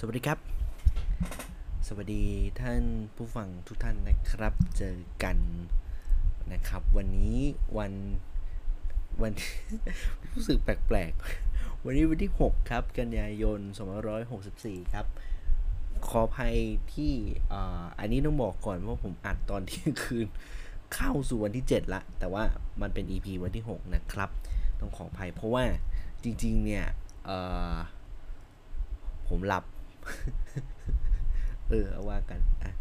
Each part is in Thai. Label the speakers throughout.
Speaker 1: สวัสดีครับ สวัสดีท่านผู้ฟังทุกท่านนะครับ เจอกันนะครับ วันนี้วันวันรู้สึกแปลกๆ วันนี้วันที่ 6 ครับ กันยายน2564 ครับ ขออภัยที่อ่าอันนี้ต้องบอกก่อนว่าผมอัดตอนเที่ยงคืนเข้าสู่วันที่ 7 ละ แต่ว่ามันเป็น EP วันที่ 6 นะครับ ต้องขออภัยเพราะว่าจริงๆ เนี่ยผมหลับ เออเอาว่ากันอะ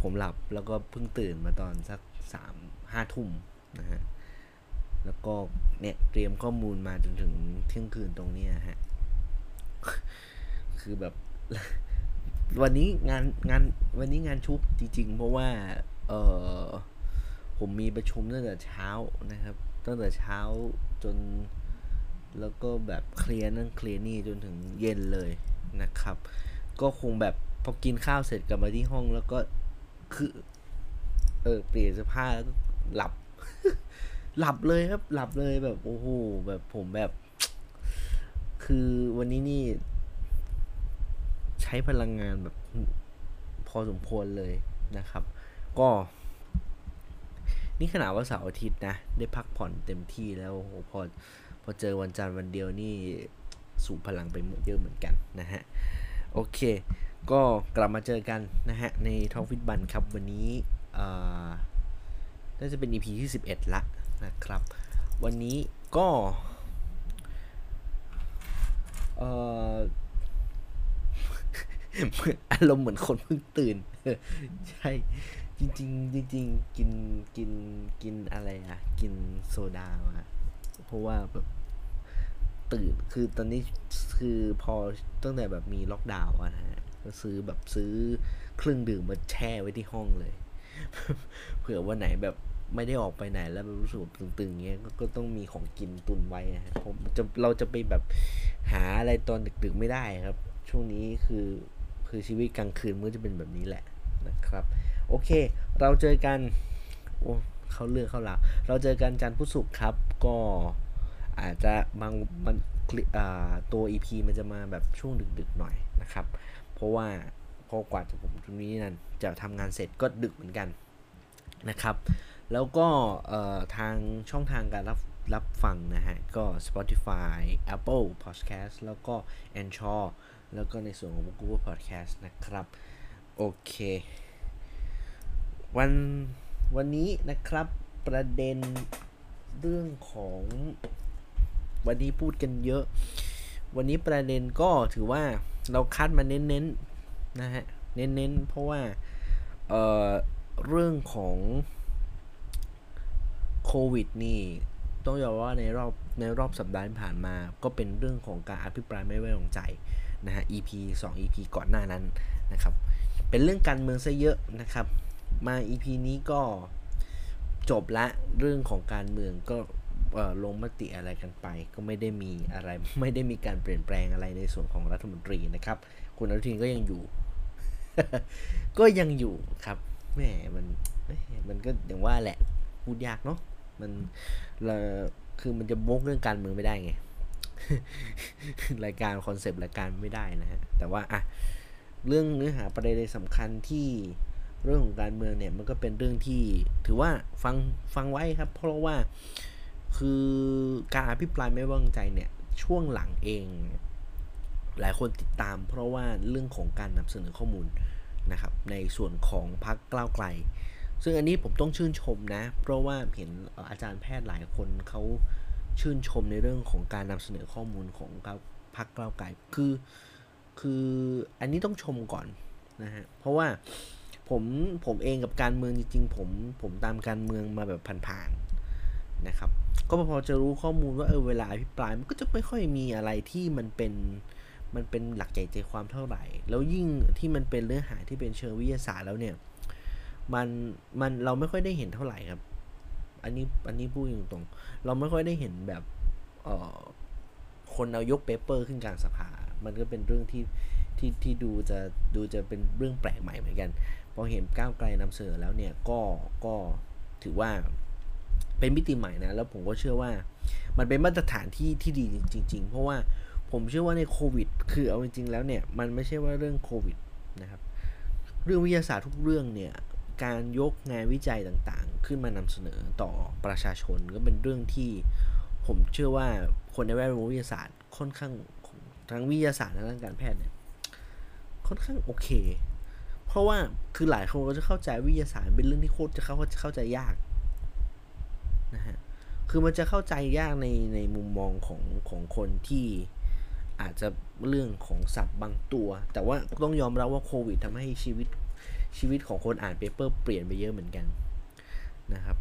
Speaker 1: ผมหลับแล้วก็เพิ่งตื่นมาตอนสักสามห้าทุ่มนะฮะ แล้วก็เนี่ยเตรียมข้อมูลมาจนถึงเที่ยงคืนตรงนี้ฮะ คือแบบ วันนี้งานงานวันนี้งานชุกจริง ๆ เพราะว่า เออผมมีประชุมตั้งแต่เช้านะครับ ตั้งแต่เช้าจน แล้วก็แบบเคลียร์นั่นเคลียร์นี่จนถึงเย็นเลย นะครับ ก็คงแบบพอกินข้าวเสร็จกลับมาที่ห้องแล้วก็คือ เออเปลี่ยนเสื้อผ้าแล้วก็หลับ หลับเลยครับ หลับเลยแบบโอ้โหแบบผมแบบ คือวันนี้นี่ ใช้พลังงานแบบพอสมควรเลยนะครับ ก็นี่ขนาดว่าเสาร์อาทิตย์นะ ได้พักผ่อนเต็มที่แล้วโอ้โหพอพอเจอวันจันทร์วันเดียวนี่ สูบพลังไปเยอะเหมือนกันนะฮะ โอเค ก็กลับมาเจอกันนะฮะ ในท้องฟิตบันครับวันนี้น่าจะเป็น EP ที่ 11 ละนะครับ วันนี้ก็อารมณ์เหมือนคนเพิ่งตื่น ใช่ จริงๆจริงๆกินกินกินอะไรอะกินโซดามาเพราะว่าแบบ ตื่น คือตอนนี้คือพอตั้งแต่แบบมีล็อกดาวน์นะฮะก็ซื้อแบบซื้อเครื่องดื่มมาแช่ไว้ที่ห้องเลย เผื่อวันไหนแบบไม่ได้ออกไปไหนแล้วรู้สึกตึงๆเงี้ยก็ก็ต้องมีของกินตุนไว้อะฮะผมจะเราจะไปแบบหาอะไรตอนดึกๆไม่ได้ครับ ช่วงนี้คือคือชีวิตกลางคืนมันจะเป็นแบบนี้แหละนะครับ โอเค เราเจอกันโอ้เขาเลือกเขาละเราเจอกันจันทร์พุธศุกร์ครับ ก็ อาจจะบางมันตัว EP มันจะมาแบบช่วงดึกๆหน่อยนะครับ เพราะว่าพอกว่าจะผมตรงนี้นั่นจะทำงานเสร็จก็ดึกเหมือนกันนะครับ แล้วก็ทางช่องทางการรับรับฟังนะฮะ ก็ Spotify Apple Podcast แล้วก็ a n c h o r แล้วก็ในส่วนของ Google Podcast นะครับ โอเค วันวันนี้นะครับประเด็นเรื่องของ วันนี้พูดกันเยอะ วันนี้ประเด็นก็ถือว่าเราคัดมาเน้นๆนะฮะ เน้นๆ เพราะว่าเอ่อเรื่องของโควิดนี่ต้องยอมว่าในรอบในรอบสัปดาห์ที่ผ่านมา ก็เป็นเรื่องของการอภิปรายไม่ไว้วางใจนะฮะ EP 2 EP ก่อนหน้านั้นนะครับ เป็นเรื่องการเมืองซะเยอะนะครับ มา EP นี้ก็จบละเรื่องของการเมืองก็ ลงมติอะไรกันไป ก็ไม่ได้มีอะไร ไม่ได้มีการเปลี่ยนแปลงอะไรในส่วนของรัฐมนตรีนะครับ คุณอนุทินก็ยังอยู่ ก็ยังอยู่ครับแหมมันมันก็อย่างว่าแหละพูดยากเนาะมันเราคือมันจะบกเรื่องการเมืองไม่ได้ไงรายการคอนเซปต์รายการไม่ได้นะฮะแต่ว่าอะเรื่องเนื้อหาประเด็นสำคัญที่เรื่องของการเมืองเนี่ยมันก็เป็นเรื่องที่ถือว่าฟังฟังไว้ครับ เพราะว่า คือการอภิปรายไม่วางใจเนี่ยช่วงหลังเอง หลายคนติดตาม เพราะว่าเรื่องของการนำเสนอข้อมูลนะครับในส่วนของพรรคก้าวไกล ซึ่งอันนี้ผมต้องชื่นชมนะ เพราะว่าเห็นอาจารย์แพทย์หลายคนเขาชื่นชมในเรื่องของการนำเสนอข้อมูลของพรรคก้าวไกลคือคืออันนี้ต้องชมก่อนนะฮะเพราะว่าผมผมเองกับการเมืองจริงๆผมผมตามการเมืองมาแบบผ่านๆ นะครับ ก็พอจะรู้ข้อมูลว่าเออเวลาอภิปรายมันก็จะไม่ค่อยมีอะไรที่มันเป็นมันเป็นหลักใหญ่ใจความเท่าไหร่ แล้วยิ่งที่มันเป็นเนื้องหาที่เป็นเชิงวิทยาศาสตร์แล้วเนี่ยมันมันเราไม่ค่อยได้เห็นเท่าไหร่ครับ อันนี้อันนี้พูดตรงๆเราไม่ค่อยได้เห็นแบบเอ่อคนเอายกเปเปอร์ขึ้นกลางสภา มันก็เป็นเรื่องที่ที่ที่ดูจะดูจะเป็นเรื่องแปลกใหม่เหมือนกัน พอเห็นก้าวไกลนำเสนอแล้วเนี่ยก็ก็ถือว่า เป็นมิติใหม่นะ แล้วผมก็เชื่อว่ามันเป็นมาตรฐานที่ที่ดีจริง ๆ เพราะว่าผมเชื่อว่าในโควิด คือเอาจริงๆแล้วเนี่ย มันไม่ใช่ว่าเรื่องโควิดนะครับ เรื่องวิทยาศาสตร์ทุกเรื่องเนี่ย การยกงานวิจัยต่างๆ ขึ้นมานำเสนอต่อประชาชนก็เป็นเรื่องที่ผมเชื่อว่าคนในแวดวงวิทยาศาสตร์ค่อนข้างทั้งวิทยาศาสตร์และทางการแพทย์เนี่ยค่อนข้างโอเค เพราะว่าคือหลายคนก็จะเข้าใจวิทยาศาสตร์เป็นเรื่องที่โคตรจะเข้าเข้าใจยาก นะฮะคือมันจะเข้าใจยากในในมุมมองของของคนที่อาจจะเรื่องของศัพท์บางตัว แต่ว่าต้องยอมรับว่าโควิดทำให้ชีวิตชีวิตของคนอ่าน paper เปลี่ยนไปเยอะเหมือนกันนะครับ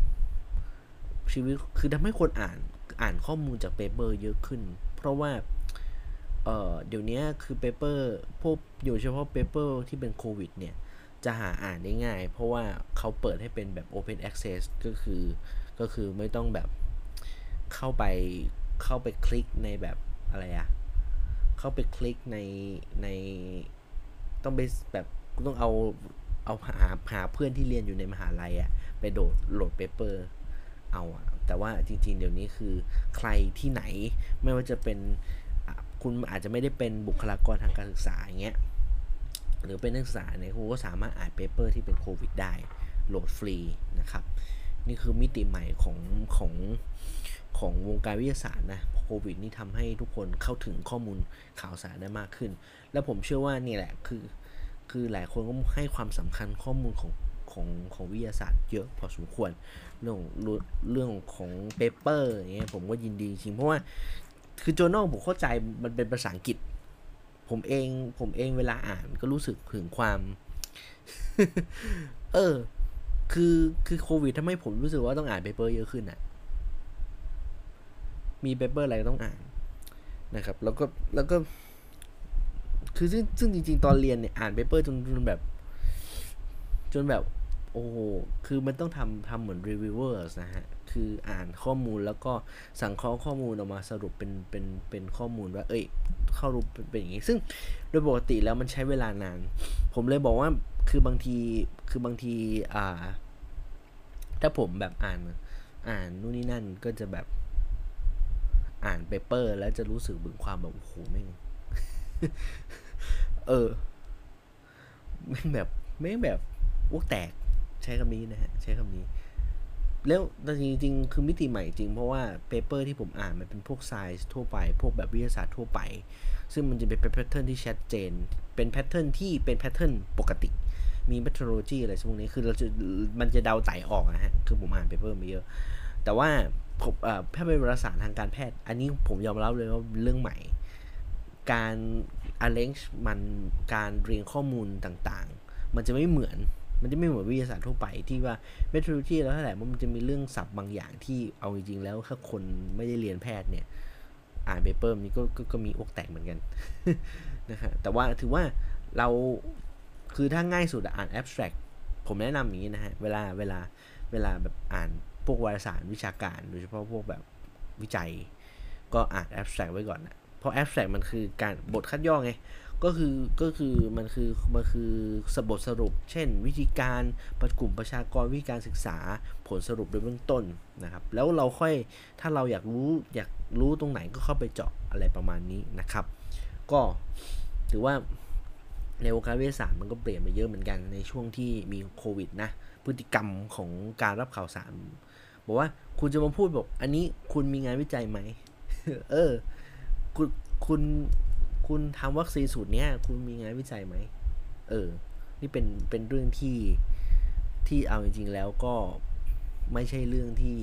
Speaker 1: ชีวิตคือทำให้คนอ่านอ่านข้อมูลจาก paper เยอะขึ้น เพราะว่าเออเดี๋ยวนี้คือ paper พวกอยู่เฉพาะ paper ที่เป็นโควิดเนี่ย จะหาอ่านได้ง่าย เพราะว่าเขาเปิดให้เป็นแบบ Open Access ก็คือ ก็คือไม่ต้องแบบเข้าไปเข้าไปคลิกในแบบอะไรอะเข้าไปคลิกในในต้องไปแบบต้องเอาเอาหาหาเพื่อนที่เรียนอยู่ในมหาลัยอะไปดาวน์โหลด paperเอาอะแต่ว่าจริง ๆ เดี๋ยวนี้คือใครที่ไหนไม่ว่าจะเป็นคุณอาจจะไม่ได้เป็นบุคลากรทางการศึกษาอย่างเงี้ยหรือเป็นนักศึกษาเนี่ยคุณก็สามารถอ่านเปเปอร์ที่เป็นโควิดได้โหลดฟรีนะครับ นี่คือมิติใหม่ของของของวงการวิทยาศาสตร์นะโควิดนี่ทำให้ทุกคนเข้าถึงข้อมูลข่าวสารได้มากขึ้น และผมเชื่อว่านี่แหละคือคือหลายคนก็ให้ความสำคัญข้อมูลของของของวิทยาศาสตร์เยอะพอสมควรเรื่องเรื่องของ paper อย่างเงี้ยผมก็ยินดีจริงเพราะว่าคือ journal ผมเข้าใจมันเป็นภาษาอังกฤษ ผมเองผมเองเวลาอ่านก็รู้สึกถึงความ เออ คือคือโควิดทำให้ผมรู้สึกว่าต้องอ่าน paper เยอะขึ้นอะมี paper อะไรต้องอ่านนะครับ แล้วก็แล้วก็ คือซึ่งซึ่งจริง ๆ ตอนเรียนเนี่ยอ่าน paper จนจนแบบ จนแบบ โอ้โหคือมันต้องทำทำเหมือน reviewers นะฮะ คืออ่านข้อมูลแล้วก็สังเคราะห์ข้อมูลออกมาสรุปเป็นเป็นเป็นข้อมูลว่า เอ้ย เข้ารูปเป็นอย่างนี้ ซึ่งโดยปกติแล้วมันใช้เวลานาน ผมเลยบอกว่า คือบางทีคือบางทีอ่า ถ้าผมแบบอ่านอ่านนู่นนี่นั่นก็จะแบบอ่าน paper แล้วจะรู้สึกถึงความแบบโอ้โหแม่งเออแม่งแบบแม่งแบบอ้วกแตกใช้คำนี้นะฮะใช้คำนี้ แล้วแต่จริงๆคือมิติใหม่จริงเพราะว่า paper ที่ผมอ่านมันเป็นพวกไซส์ทั่วไป พวกแบบวิทยาศาสตร์ทั่วไป ซึ่งมันจะเป็น pattern ที่ชัดเจน เป็น pattern ที่เป็น pattern ปกติ มี methodology อะไรพวกนี้คือเราจะมันจะเดาไต๋ออกนะฮะ คือผมอ่าน paper มาเยอะ แต่ว่าผมถ้าเป็นวารสารทางการแพทย์ อันนี้ผมยอมรับเลยว่าเรื่องใหม่ การ arrange มันการเรียงข้อมูลต่างๆ มันจะไม่เหมือนมันจะไม่เหมือนวิทยาศาสตร์ทั่วไปที่ว่า methodology แล้วเท่าไหร่มันจะมีเรื่องศัพท์บางอย่างที่เอาจริงๆแล้วถ้าคนไม่ได้เรียนแพทย์เนี่ย อ่านเปเปอร์นี้ก็ก็มีอกแตกเหมือนกันนะฮะแต่ว่าถือว่าเรา คือถ้าง่ายสุดอ่าน abstract ผมแนะนำอย่างนี้นะฮะ เวลาเวลาเวลาแบบอ่านพวกวารสารวิชาการ โดยเฉพาะพวกแบบวิจัย ก็อ่าน abstract ไว้ก่อนนะเพราะ abstract มันคือการบทคัดย่อไงก็คือก็คือมันคือมันคือสบทสรุป เช่น วิธีการประกลุ่มประชากรวิธีการศึกษาผลสรุปโดยเบื้องต้นนะครับ แล้วเราค่อยถ้าเราอยากรู้อยากรู้ตรงไหนก็เข้าไปเจาะอะไรประมาณนี้นะครับ ก็ถือว่า ในวงการวิทยาศาสตร์มันก็เปลี่ยนไปเยอะเหมือนกันในช่วงที่มีโควิดนะ พฤติกรรมของการรับข่าวสาร บอกว่าคุณจะมาพูดบอก อันนี้คุณมีงานวิจัยไหม เออ คุณคุณคุณทำวัคซีนสูตรเนี้ย คุณมีงานวิจัยไหม เออ นี่เป็นเป็นเรื่องที่ที่เอาจริงๆแล้วก็ไม่ใช่เรื่องที่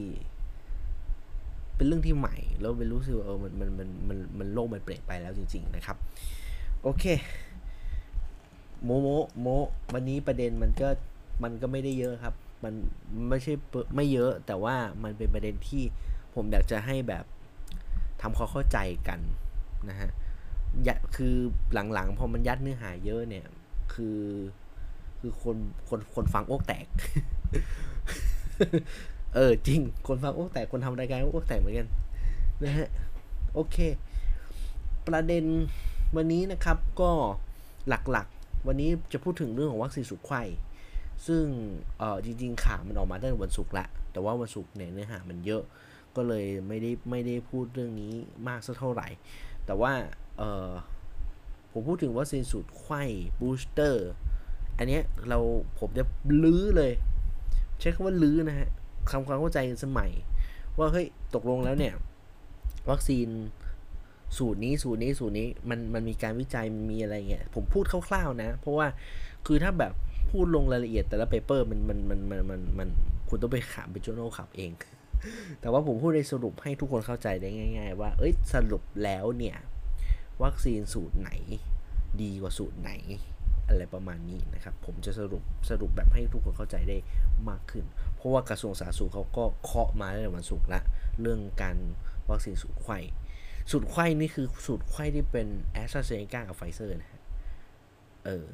Speaker 1: เป็นเรื่องที่ใหม่ แล้วเป็นรู้สึกเออมันมันมันมันมันโลกมันเปลี่ยนไปแล้วจริง ๆ นะครับ โอเค โมโมโมวันนี้ประเด็นมันก็มันก็ไม่ได้เยอะครับ มันไม่ใช่ไม่เยอะแต่ว่ามันเป็นประเด็นที่ผมอยากจะให้แบบทำความเข้าใจกันนะฮะยคือหลังๆพอมันยัดเนื้อหาเยอะเนี่ย คือคือคนคนคนฟังโอกแตก เออ จริง คนฟังโอกแตกคนทำรายการโอกแตกเหมือนกันนะฮะโอเค ประเด็นวันนี้นะครับก็หลักๆ วันนี้จะพูดถึงเรื่องของวัคซีนสุขไข้ซึ่งเออจริงๆข่าวมันออกมาตั้งแต่วันศุกร์ละ แต่ว่าวันศุกร์เนี่ยเนื้อหามันเยอะ ก็เลยไม่ได้ไม่ได้พูดเรื่องนี้มากสักเท่าไหร่ แต่ว่าเออผมพูดถึงวัคซีนสูตรไข้บูสเตอร์ อันนี้เราผมจะลื้อเลย ใช้คำว่าลื้อนะฮะคำความเข้าใจสมัย ว่าเฮ้ยตกลงแล้วเนี่ย วัคซีน สูตรนี้สูตรนี้สูตรนี้มันมันมีการวิจัยมีอะไรเงี้ยผมพูดคร่าวๆนะ เพราะว่าคือถ้าแบบพูดลงรายละเอียดแต่ละเปเปอร์มันมันมันมันมันมันคุณต้องไปขามเป็นจูโนขับเอง แต่ว่าผมพูดในสรุปให้ทุกคนเข้าใจได้ง่าย ๆ ว่า เอ้ยสรุปแล้วเนี่ย วัคซีนสูตรไหน ดีกว่าสูตรไหน อะไรประมาณนี้นะครับ ผมจะสรุปสรุปแบบให้ทุกคนเข้าใจได้มากขึ้น เพราะว่ากระทรวงสาธารณสุขเขาก็เคาะมาในวันศุกร์ละเรื่องการวัคซีนสูตรไข้ สูตรไข้นี่คือสูตรไข้ที่เป็นแอสตราเซเนกากับไฟเซอร์นะฮะ เออ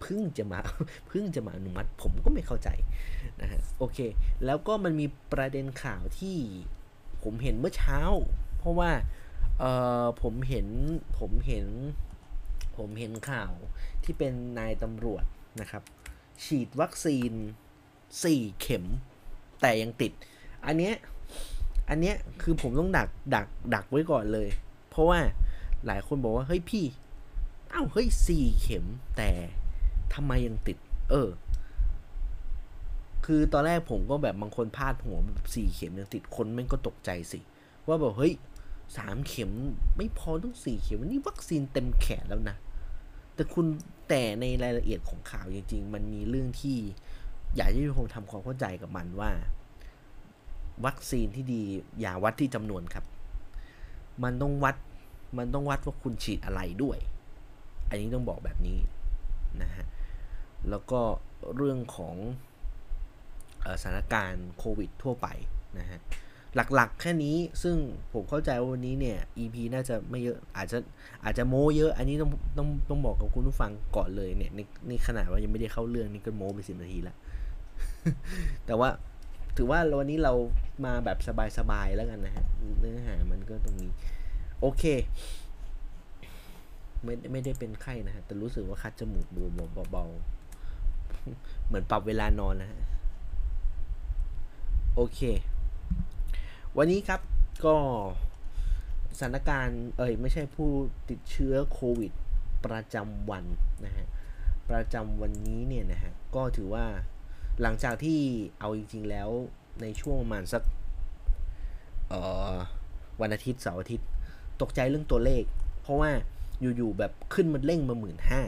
Speaker 1: เพิ่งจะมาเพิ่งจะมาอนุมัติ ผมก็ไม่เข้าใจนะฮะ โอเค แล้วก็มันมีประเด็นข่าวที่ผมเห็นเมื่อเช้า เพราะว่าเออผมเห็นผมเห็น ผมเห็นข่าวที่เป็นนายตำรวจนะครับ ฉีดวัคซีน 4 เข็มแต่ยังติด อันเนี้ย อันเนี้ยคือผมต้องดักดักดักไว้ก่อนเลย เพราะว่าหลายคนบอกว่าเฮ้ยพี่ เอ้าเฮ้ยสี่เข็มแต่ทำไมยังติด เออ คือตอนแรกผมก็แบบบางคนพลาดหัวแบบสี่เข็มยังติดคนแม่งก็ตกใจสิ ว่าแบบเฮ้ยสามเข็มไม่พอต้องสี่เข็มวันี่วัคซีนเต็มแขนแล้วนะ แต่คุณแต่ในรายละเอียดของข่าวจริง ๆ มันมีเรื่องที่ อยากให้ทุกคนทำความเข้าใจกับมันว่า วัคซีนที่ดีอย่าวัดที่จำนวนครับ มันต้องวัดมันต้องวัดว่าคุณฉีดอะไรด้วย อันนี้ต้องบอกแบบนี้นะฮะแล้วก็เรื่องของสถานการณ์โควิดทั่วไปนะฮะหลักๆ แค่นี้ซึ่งผมเข้าใจว่าวันนี้เนี่ย EP น่าจะไม่เยอะอาจจะอาจจะโม้เยอะ อันนี้ต้องต้องต้องบอกกับคุณผู้ฟังก่อนเลยเนี่ยในในขนาดว่ายังไม่ได้เข้าเรื่องนี่ก็โม้ไปสิบนาทีแล้วแต่ว่า ถือว่าวันนี้เรามาแบบสบายๆแล้วกันนะฮะ เนื้อหามันก็ตรงนี้ โอเค ไม่ไม่ได้เป็นไข้นะฮะ แต่รู้สึกว่าคัดจมูกบวมเบาๆ เหมือนปรับเวลานอนนะฮะ โอเค วันนี้ครับก็สถานการณ์เอ่ยไม่ใช่ผู้ติดเชื้อโควิด ประจำวันนะฮะ ประจำวันนี้เนี่ยนะฮะ ก็ถือว่า หลังจากที่เอาจริง ๆ แล้วในช่วงประมาณสักวันอาทิตย์เสาร์อาทิตย์ ตกใจเรื่องตัวเลข เพราะว่าอยู่ๆแบบขึ้นมันเร่งมาหมื่นห้า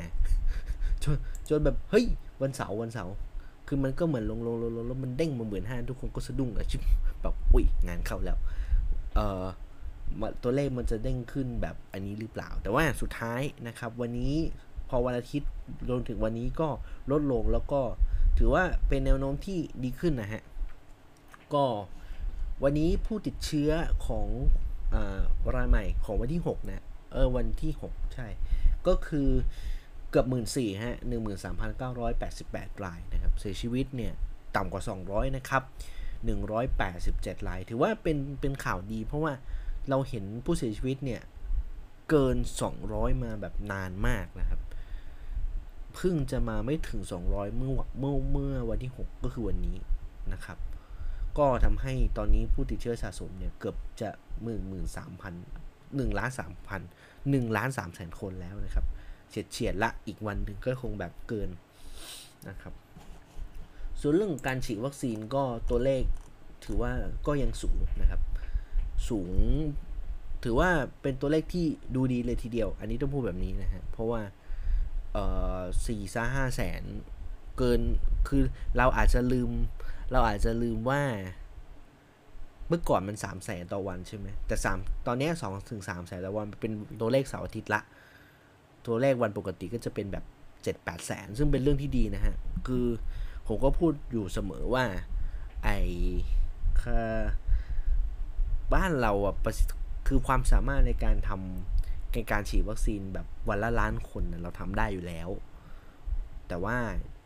Speaker 1: จนจนแบบเฮ้ยวันเสาร์วันเสาร์คือมันก็เหมือนลงลงลงลงแล้วมันเด้งมาหมื่นห้าทุกคนก็สะดุ้งอะชิบแบบอุ้ยงานเข้าแล้วเอ่อตัวเลขมันจะเด้งขึ้นแบบอันนี้หรือเปล่า แต่ว่าสุดท้ายนะครับ วันนี้พอวันอาทิตย์รวมถึงวันนี้ก็ลดลงแล้วก็ ถือว่าเป็นแนวโน้มที่ดีขึ้นนะฮะ ก็วันนี้ผู้ติดเชื้อของอรายใหม่ของวันที่ 6 นะ เออ วันที่ 6 ใช่ ก็คือเกือบหมื่นสี่ฮะหนึ่งหมื่นสามพันเก้าร้อยแปดสิบแปดรายนะครับ เสียชีวิตเนี่ย ต่ำกว่า 200 นะครับ 187 ราย ถือว่าเป็นเป็นข่าวดีเพราะว่าเราเห็นผู้เสียชีวิตเนี่ย เกิน 200 มาแบบนานมากนะครับ เพิ่งจะมาไม่ถึง 200 เมื่อเมื่อเมื่อวันที่ 6 ก็คือวันนี้นะครับ ก็ทำให้ตอนนี้ผู้ติดเชื้อสะสมเนี่ยเกือบจะหมื่นหมื่นสามพันหนึ่งล้านสามพันหนึ่งล้านสามแสนคนแล้วนะครับ เฉียดเฉียดละอีกวันหนึ่งก็คงแบบเกินนะครับ ส่วนเรื่องการฉีดวัคซีนก็ตัวเลขถือว่าก็ยังสูงนะครับ สูงถือว่าเป็นตัวเลขที่ดูดีเลยทีเดียว อันนี้ต้องพูดแบบนี้นะฮะ เพราะว่า เอ่อสี่ซ่าห้าแสนเกินคือเราอาจจะลืม เราอาจจะลืมว่า เมื่อก่อนมัน3 0 0แสนต่อวันใช่ไหมแต่3ตอนนี้2ถึง3แสนต่อวันเป็นตัวเลขเสาร์อาทิตย์ละ ตัวเลขวันปกติก็จะเป็นแบบ7 8แสนซึ่งเป็นเรื่องที่ดีนะฮะ คือผมก็พูดอยู่เสมอว่า ไอ้บ้านเราอะคือความสามารถในการทำ ในการฉีดวัคซีนแบบวันละล้านคนเราทำได้อยู่แล้ว แต่ว่า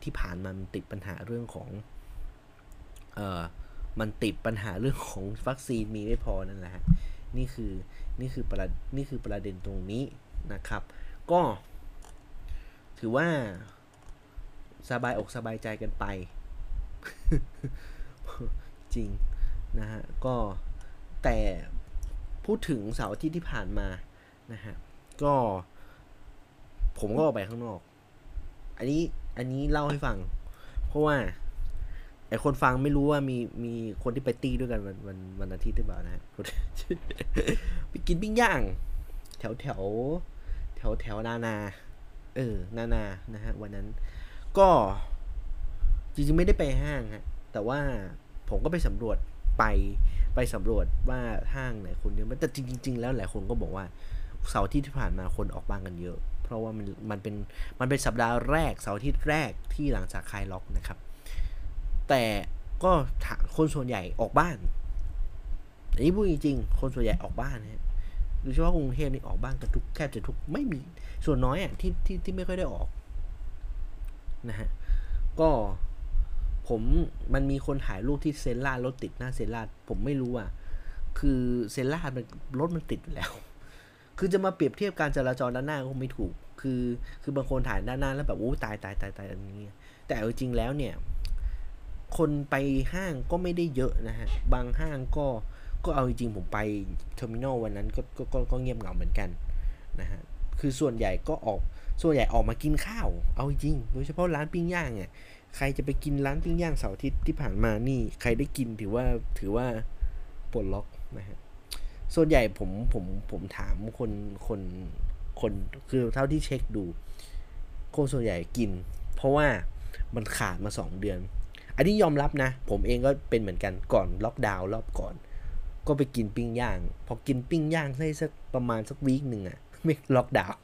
Speaker 1: ที่ผ่านมามันติดปัญหาเรื่องของ เอ่อ มันติดปัญหาเรื่องของวัคซีนมีไม่พอนั่นแหละฮะ นี่คือ นี่คือประนี่คือประเด็นตรงนี้นะครับ ก็ ถือว่าสบายอกสบายใจกันไป จริงนะฮะ ก็แต่พูดถึงเสาร์อาทิตย์ที่ผ่านมา นะฮะ ก็ ผมก็ออกไปข้างนอก อันนี้อันนี้เล่าให้ฟัง เพราะว่าไอคนฟังไม่รู้ว่ามีมีคนที่ไปตีด้วยกันวันวันวันอาทิตย์หรือเปล่านะฮะไปกินปิ้งย่าง แถวแถวแถวแถวนานา เออ นานานะฮะ วันนั้น ก็จริงๆไม่ได้ไปห้างฮะ แต่ว่าผมก็ไปสำรวจไปไปสำรวจว่าห้างไหนคนเยอะแต่จริง ๆ แล้วหลายคนก็บอกว่า เสาร์ที่ผ่านมาคนออกบ้านกันเยอะ เพราะว่ามันมันเป็นมันเป็นสัปดาห์แรกเสาร์ที่แรกที่หลังจากคลายล็อกนะครับ แต่ก็คนส่วนใหญ่ออกบ้านอันนี้พูดจริงๆคนส่วนใหญ่ออกบ้านนะโดยเฉพาะกรุงเทพนี่ออกบ้านกันทุกแค่จะทุกไม่มีส่วนน้อยอะที่ที่ที่ไม่ค่อยได้ออกนะฮะก็ผมมันมีคนถ่ายรูปที่เซ็นทรัลรถติดหน้าเซ็นทรัลผมไม่รู้อะคือเซ็นทรัลมันรถมันติดแล้ว คือจะมาเปรียบเทียบการจราจรด้านหน้าก็ไม่ถูก คือคือบางคนถ่ายด้านหน้าแล้วแบบโอ้ตายตายตายตายอันนี้แต่จริงแล้วเนี่ย คนไปห้างก็ไม่ได้เยอะนะฮะ บางห้างก็ก็เอาจริงผมไปเทอร์มินอลวันนั้นก็ก็ก็เงียบเหงาเหมือนกันนะฮะ คือส่วนใหญ่ก็ออกส่วนใหญ่ออกมากินข้าว เอาจริง โดยเฉพาะร้านปิ้งย่างอะใครจะไปกินร้านปิ้งย่างเสาร์อาทิตย์ที่ผ่านมานี่ ใครได้กินถือว่าถือว่าปลดล็อกนะฮะ ส่วนใหญ่ผมผมผมถามคนคนคนคือเท่าที่เช็คดูคนส่วนใหญ่กิน เพราะว่ามันขาดมาสองเดือน อันนี้ยอมรับนะ ผมเองก็เป็นเหมือนกันก่อนล็อกดาวน์รอบก่อน ก็ไปกินปิ้งย่าง พอกินปิ้งย่างได้สักประมาณสักวีคหนึ่งอะไม่ล็อกดาวน์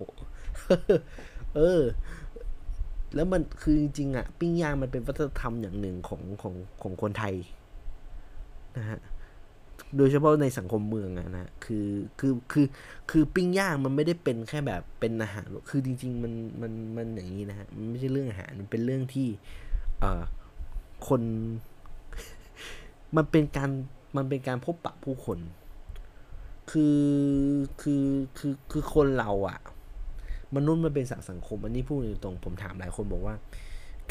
Speaker 1: เออ แล้วมันคือจริงๆอะปิ้งย่างมันเป็นวัฒนธรรมอย่างหนึ่งของของของคนไทยนะฮะ โดยเฉพาะในสังคมเมืองอะนะคือคือคือคือปิ้งย่างมันไม่ได้เป็นแค่แบบเป็นอาหารคือจริง ๆ มันมันมันอย่างนี้นะฮะมันไม่ใช่เรื่องอาหารมันเป็นเรื่องที่เอ่อคน มันเป็นการมันเป็นการพบปะผู้คน คือคือคือคือคนเราอะมนุษย์มันเป็นสัตว์สังคม อันนี้พูดตรงผมถามหลายคนบอกว่า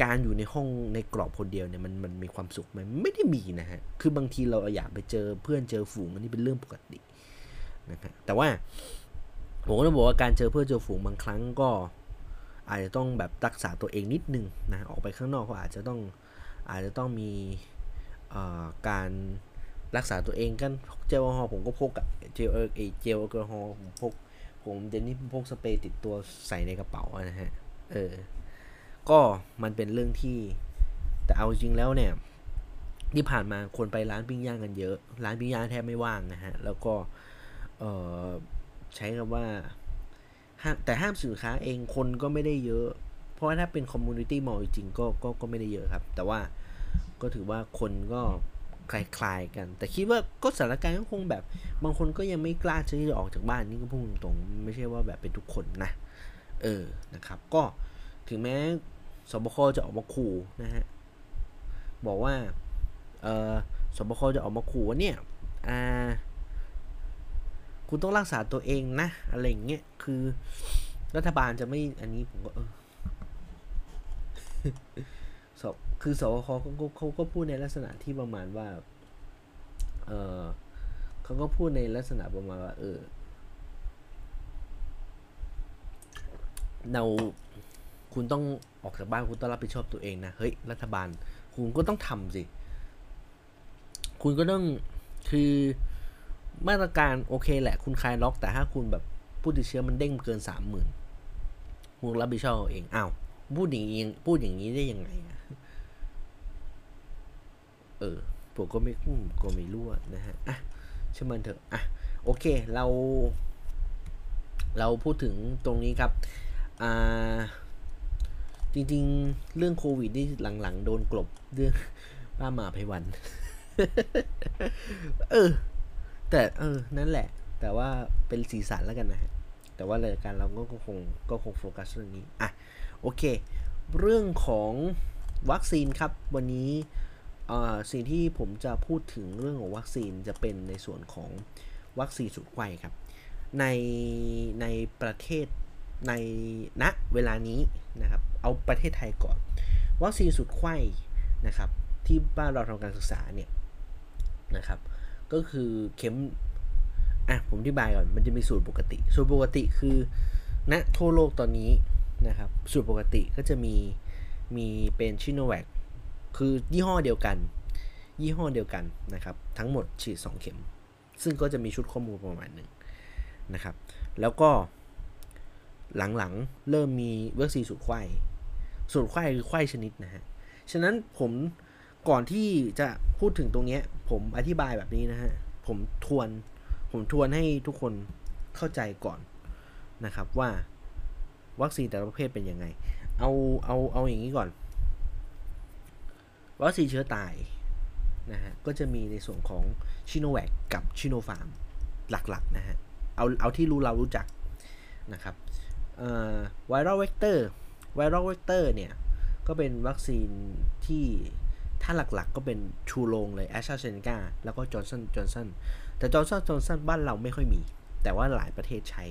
Speaker 1: การอยู่ในห้องในกรอบคนเดียวเนี่ยมันมันมีความสุขไหมไม่ได้มีนะฮะ คือบางทีเราอยากไปเจอเพื่อนเจอฝูงอันนี้เป็นเรื่องปกตินะครับแต่ว่าผมก็ต้องบอกว่าการเจอเพื่อนเจอฝูงบางครั้งก็อาจจะต้องแบบรักษาตัวเองนิดนึงนะออกไปข้างนอกก็อาจจะต้องอาจจะต้องมีการรักษาตัวเองกันเจลแอลกอฮอล์ผมก็พกเจลเอเจลแอลกอฮอล์ผมพกผมเดี๋ยวนี้พกสเปรย์ติดตัวใส่ในกระเป๋านะฮะเออ ก็มันเป็นเรื่องที่ แต่เอาจริงแล้วเนี่ยที่ผ่านมาคนไปร้านปิ้งย่างกันเยอะ ร้านปิ้งย่างแทบไม่ว่างนะฮะ แล้วก็เออใช้คำว่าแต่ห้างสินค้าเองคนก็ไม่ได้เยอะ เพราะว่าถ้าเป็น community mall จริงก็ก็ก็ไม่ได้เยอะครับ แต่ว่าก็ถือว่าคนก็คล้ายๆกัน แต่คิดว่าก็สถานการณ์ก็คงแบบ บางคนก็ยังไม่กล้าที่จะออกจากบ้านนี่ก็พูดตรงๆไม่ใช่ว่าแบบเป็นทุกคนนะ เออนะครับ ก็ ถึงแม้ศบคจะออกมาขู่นะฮะ บอกว่าเออสบคจะออกมาขู่ว่าเนี่ยอ่าคุณต้องรักษาตัวเองนะ อะไรอย่างเงี้ยคือรัฐบาลจะไม่อันนี้ผมก็เออสคือสวคเขาเขาก็พูดในลักษณะที่ประมาณว่า เออเขาก็พูดในลักษณะประมาณว่า เออเรา คุณต้องออกจากบ้านคุณต้องรับผิดชอบตัวเองนะเฮ้ยรัฐบาล คุณก็ต้องทำสิ คุณก็ต้องคือมาตรการโอเคแหละ คุณคลายล็อก แต่ถ้าคุณแบบผู้ติดเชื้อมันเด้งเกินสามหมื่นคุณรับผิดชอบเองอ้าวพูดอย่างนี้พูดอย่างนี้ได้ยังไงเออผมก็ไม่ก็ไม่รู้นะฮะอะเช่มันเถอะอะโอเคเรา เราพูดถึงตรงนี้ครับอ่า จริงๆ เรื่องโควิดนี่หลังๆ โดนกลบเรื่องป้าหมาไพวัน เออ แต่เออ นั่นแหละ แต่ว่าเป็นสีสันแล้วกันนะฮะ แต่ว่ารายการเราก็คงก็คงโฟกัสเรื่องนี้ อะ โอเค เรื่องของวัคซีนครับ วันนี้สิ่งที่ผมจะพูดถึงเรื่องของวัคซีนจะเป็นในส่วนของวัคซีนสุดไวครับ ในในประเทศ ในณนะเวลานี้นะครับ เอาประเทศไทยก่อน วัคซีนสุดไข้นะครับ ที่บ้านเราทำการศึกษาเนี่ยนะครับ ก็คือเข็มอะผมอธิบายก่อน มันจะมีสูตรปกติ สูตรปกติคือณนะทั่วโลกตอนนี้นะครับ สูตรปกติก็จะมีมีเป็นชิโนแวคคือยี่ห้อเดียวกัน ยี่ห้อเดียวกันนะครับ ทั้งหมดฉีด 2 เข็ม ซึ่งก็จะมีชุดข้อมูลประมาณหนึ่งนะครับ แล้วก็ หลังๆ เริ่มมีวัคซีนสูตรไข้สูตรไข้คือไข้ชนิดนะฮะ ฉะนั้นผมก่อนที่จะพูดถึงตรงนี้ผมอธิบายแบบนี้นะฮะ ผมทวน ผมทวนให้ทุกคนเข้าใจก่อนนะครับว่าวัคซีนแต่ละประเภทเป็นยังไง เอาเอาเอาอย่างนี้ก่อน วัคซีนเชื้อตายนะฮะก็จะมีในส่วนของซิโนแวคกับซิโนฟาร์มหลักๆนะฮะ เอาเอาที่รู้เรารู้จักนะครับ viral vector viral vector เนี่ย ก็เป็นวัคซีนที่ถ้าหลักๆก็เป็นชูโรงเลยแอสตราเซเนกาแล้วก็จอห์นสันจอห์นสันแต่จอห์นสันจอห์นสันบ้านเราไม่ค่อยมี แต่ว่าหลายประเทศใช้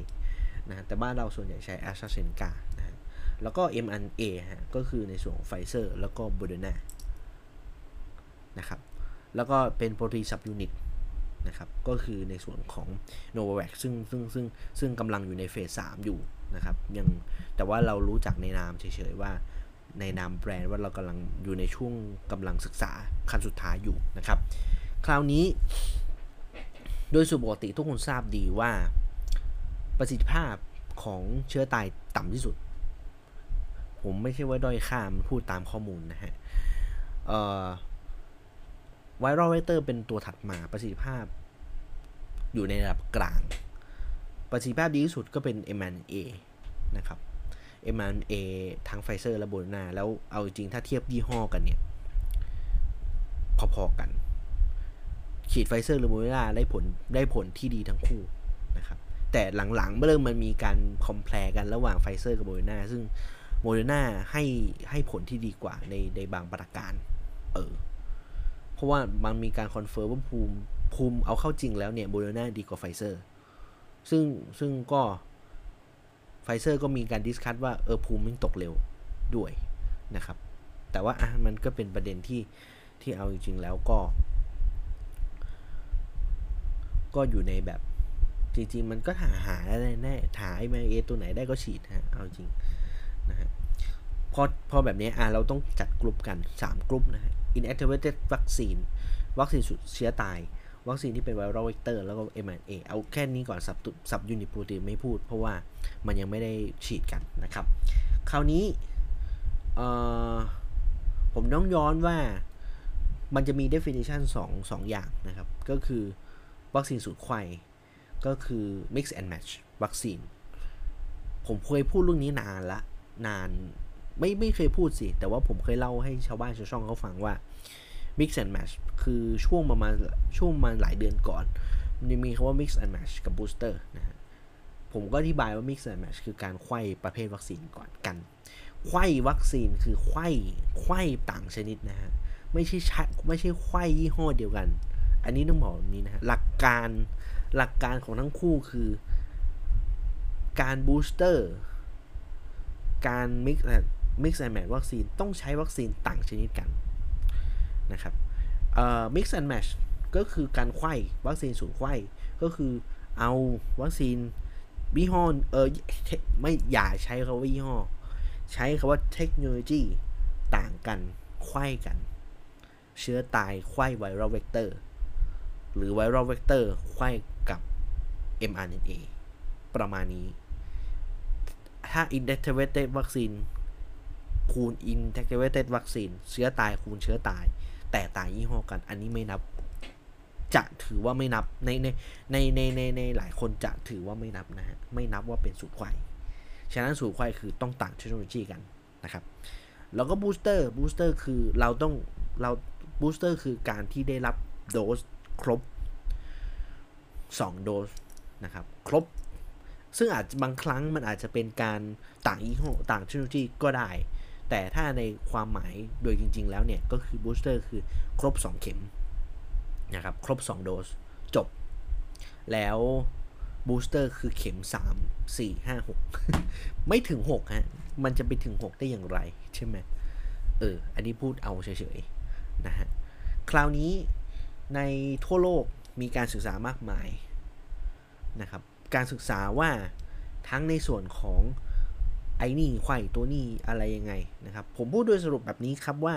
Speaker 1: นะแต่บ้านเราส่วนใหญ่ใช้แอสตราเซเนกานะฮะแล้วก็ mRNA ฮะก็คือในส่วนของไฟเซอร์แล้วก็โมเดอร์นานะครับแล้วก็เป็น protein subunit นะครับก็คือในส่วนของ n o v a v a x ซึ่งซึ่งซึ่งซึ่งกำลังอยู่ใน phase 3 อยู่ นะครับยังแต่ว่าเรารู้จักในนามเฉยๆว่าในนามแบรนด์ว่าเรากำลังอยู่ในช่วงกำลังศึกษาขั้นสุดท้ายอยู่นะครับ คราวนี้ โดยสุปกติทุกคนทราบดีว่าประสิทธิภาพของเชื้อตายต่ำที่สุด ผมไม่ใช่ว่าด้อยค่ามันพูดตามข้อมูลนะฮะ viral vector เป็นตัวถัดมาประสิทธิภาพ อยู่ในระดับกลาง ประสิทธิภาพดีที่สุดก็เป็น mRNA นะครับ mRNA ทางไฟเซอร์และโมเดอร์นาแล้วเอาจริงถ้าเทียบยี่ห้อกันเนี่ย พอๆกัน ฉีดไฟเซอร์หรือโมเดอร์นาได้ผลได้ผลที่ดีทั้งคู่นะครับแต่หลังๆเริ่มมันมีการ compare กันระหว่างไฟเซอร์กับโมเดอร์นาซึ่งโมเดอร์นาให้ให้ผลที่ดีกว่าในในบางประการ เออ เพราะว่ามันมีการ confirm ว่าภูมิภูมิเอาเข้าจริงแล้วเนี่ยโมเดอร์นาดีกว่าไฟเซอร์ ซึ่งซึ่งก็ไฟเซอร์ก็มีการ discuss ว่าเออภูมิมันตกเร็วด้วยนะครับ แต่ว่าอะมันก็เป็นประเด็นที่ที่เอาจริงๆแล้วก็ ก็อยู่ในแบบจริงๆมันก็หาหาได้แน่หาไอมเอตัวไหนได้ก็ฉีดฮะเอาจริงนะฮะพอพอแบบนี้อะเราต้องจัดกลุ่มกัน 3 กลุ่มนะฮะ inactivated vaccine วัคซีนเชื้อตาย วัคซีนที่เป็น viral vector แล้วก็ mRNA เอาแค่นี้ก่อน sub subunit protein ไม่พูด เพราะว่ามันยังไม่ได้ฉีดกันนะครับ คราวนี้ผมต้องย้อนว่ามันจะมี definition 2 2อย่างนะครับ ก็คือวัคซีนสูตรไข้ก็คือ mix and match วัคซีน ผมเคยพูดเรื่องนี้นานละนานไม่ไม่เคยพูดสิ แต่ว่าผมเคยเล่าให้ชาวบ้านชาวช่องเขาฟังว่า mix and match คือช่วงประมาณช่วงมาหลายเดือนก่อน มันจะมีคำว่า mix and match กับ booster นะฮะผมก็อธิบายว่า mix and match คือการไขว้ประเภทวัคซีนก่อนการไขว้วัคซีนคือไขว้ไขว้ต่างชนิดนะฮะไม่ใช่ชัดไม่ใช่ไขว้ยี่ห้อเดียวกัน อันนี้ต้องบอกแบบนี้นะฮะหลักการหลักการของทั้งคู่คือการ booster การ mix mix and match วัคซีนต้องใช้วัคซีนต่างชนิดกัน นะครับเอ่อ mix and match ก็คือการไขว้วัคซีนสูตรไขว้ก็คือเอาวัคซีนยี่ห้อเออไม่อย่าใช้คำว่ายี่ห้อ ใช้คำว่าเทคโนโลยีต่างกันไขว้กัน เชื้อตายไขว้ viral vector หรือ viral vector ไขว้กับ mRNA ประมาณนี้ ถ้า inactivated วัคซีนคูณ inactivated วัคซีนเชื้อตายคูณเชื้อตาย แต่ต่างยี่ห้อกัน อันนี้ไม่นับ จะถือว่าไม่นับในในในในในในหลายคนจะถือว่าไม่นับนะฮะไม่นับว่าเป็นสูตรไขว้ฉะนั้นสูตรไขว้คือต้องต่างเทคโนโลยีกันนะครับ แล้วก็ booster booster คือเราต้องเรา booster คือการที่ได้รับโดสครบ 2 โดสนะครับ ครบ ซึ่งอาจจะบางครั้งมันอาจจะเป็นการต่างยี่ห้อต่างเทคโนโลยีก็ได้ แต่ถ้าในความหมายโดยจริง ๆ แล้วเนี่ย ก็คือ booster คือครบ 2 เข็มนะครับ ครบ 2 โดส จบ แล้ว booster คือเข็ม 3 4 5 6 ไม่ถึง 6 ฮะ มันจะไปถึง 6 ได้อย่างไร ใช่ไหมเออ อันนี้พูดเอาเฉยๆ นะฮะ คราวนี้ในทั่วโลกมีการศึกษามากมายนะครับ การศึกษาว่าทั้งในส่วนของ ไอ้นี่ไข่ตัวนี้อะไรยังไงนะครับ ผมพูดโดยสรุปแบบนี้ครับว่า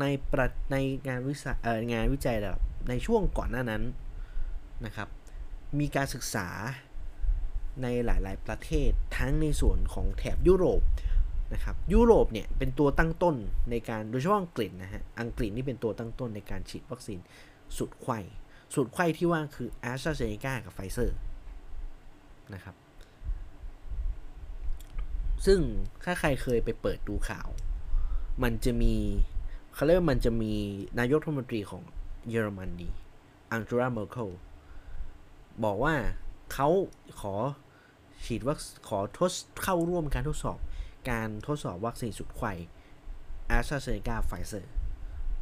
Speaker 1: ในประในงานวิจัยงานวิจัยแบบในช่วงก่อนหน้านั้นนะครับ มีการศึกษาในหลาย ๆ ประเทศทั้งในส่วนของแถบยุโรปนะครับยุโรปเนี่ยเป็นตัวตั้งต้นในการโดยเฉพาะอังกฤษนะฮะอังกฤษนี่เป็นตัวตั้งต้นในการฉีดวัคซีนสูตรไขว้สูตรไขว้ที่ว่าคือแอสตราเซเนกากับไฟเซอร์นะครับ ซึ่งถ้าใครเคยไปเปิดดูข่าว มันจะมีเขาเรียกว่ามันจะมีนายกรัฐมนตรีของเยอรมนีอังเกลาเมอร์เคิลบอกว่าเขาขอฉีดวัคขอทดเข้าร่วมการทดสอบ การทดสอบวัคซีนสูตรไขว้แอสตราเซเนกาไฟเซอร์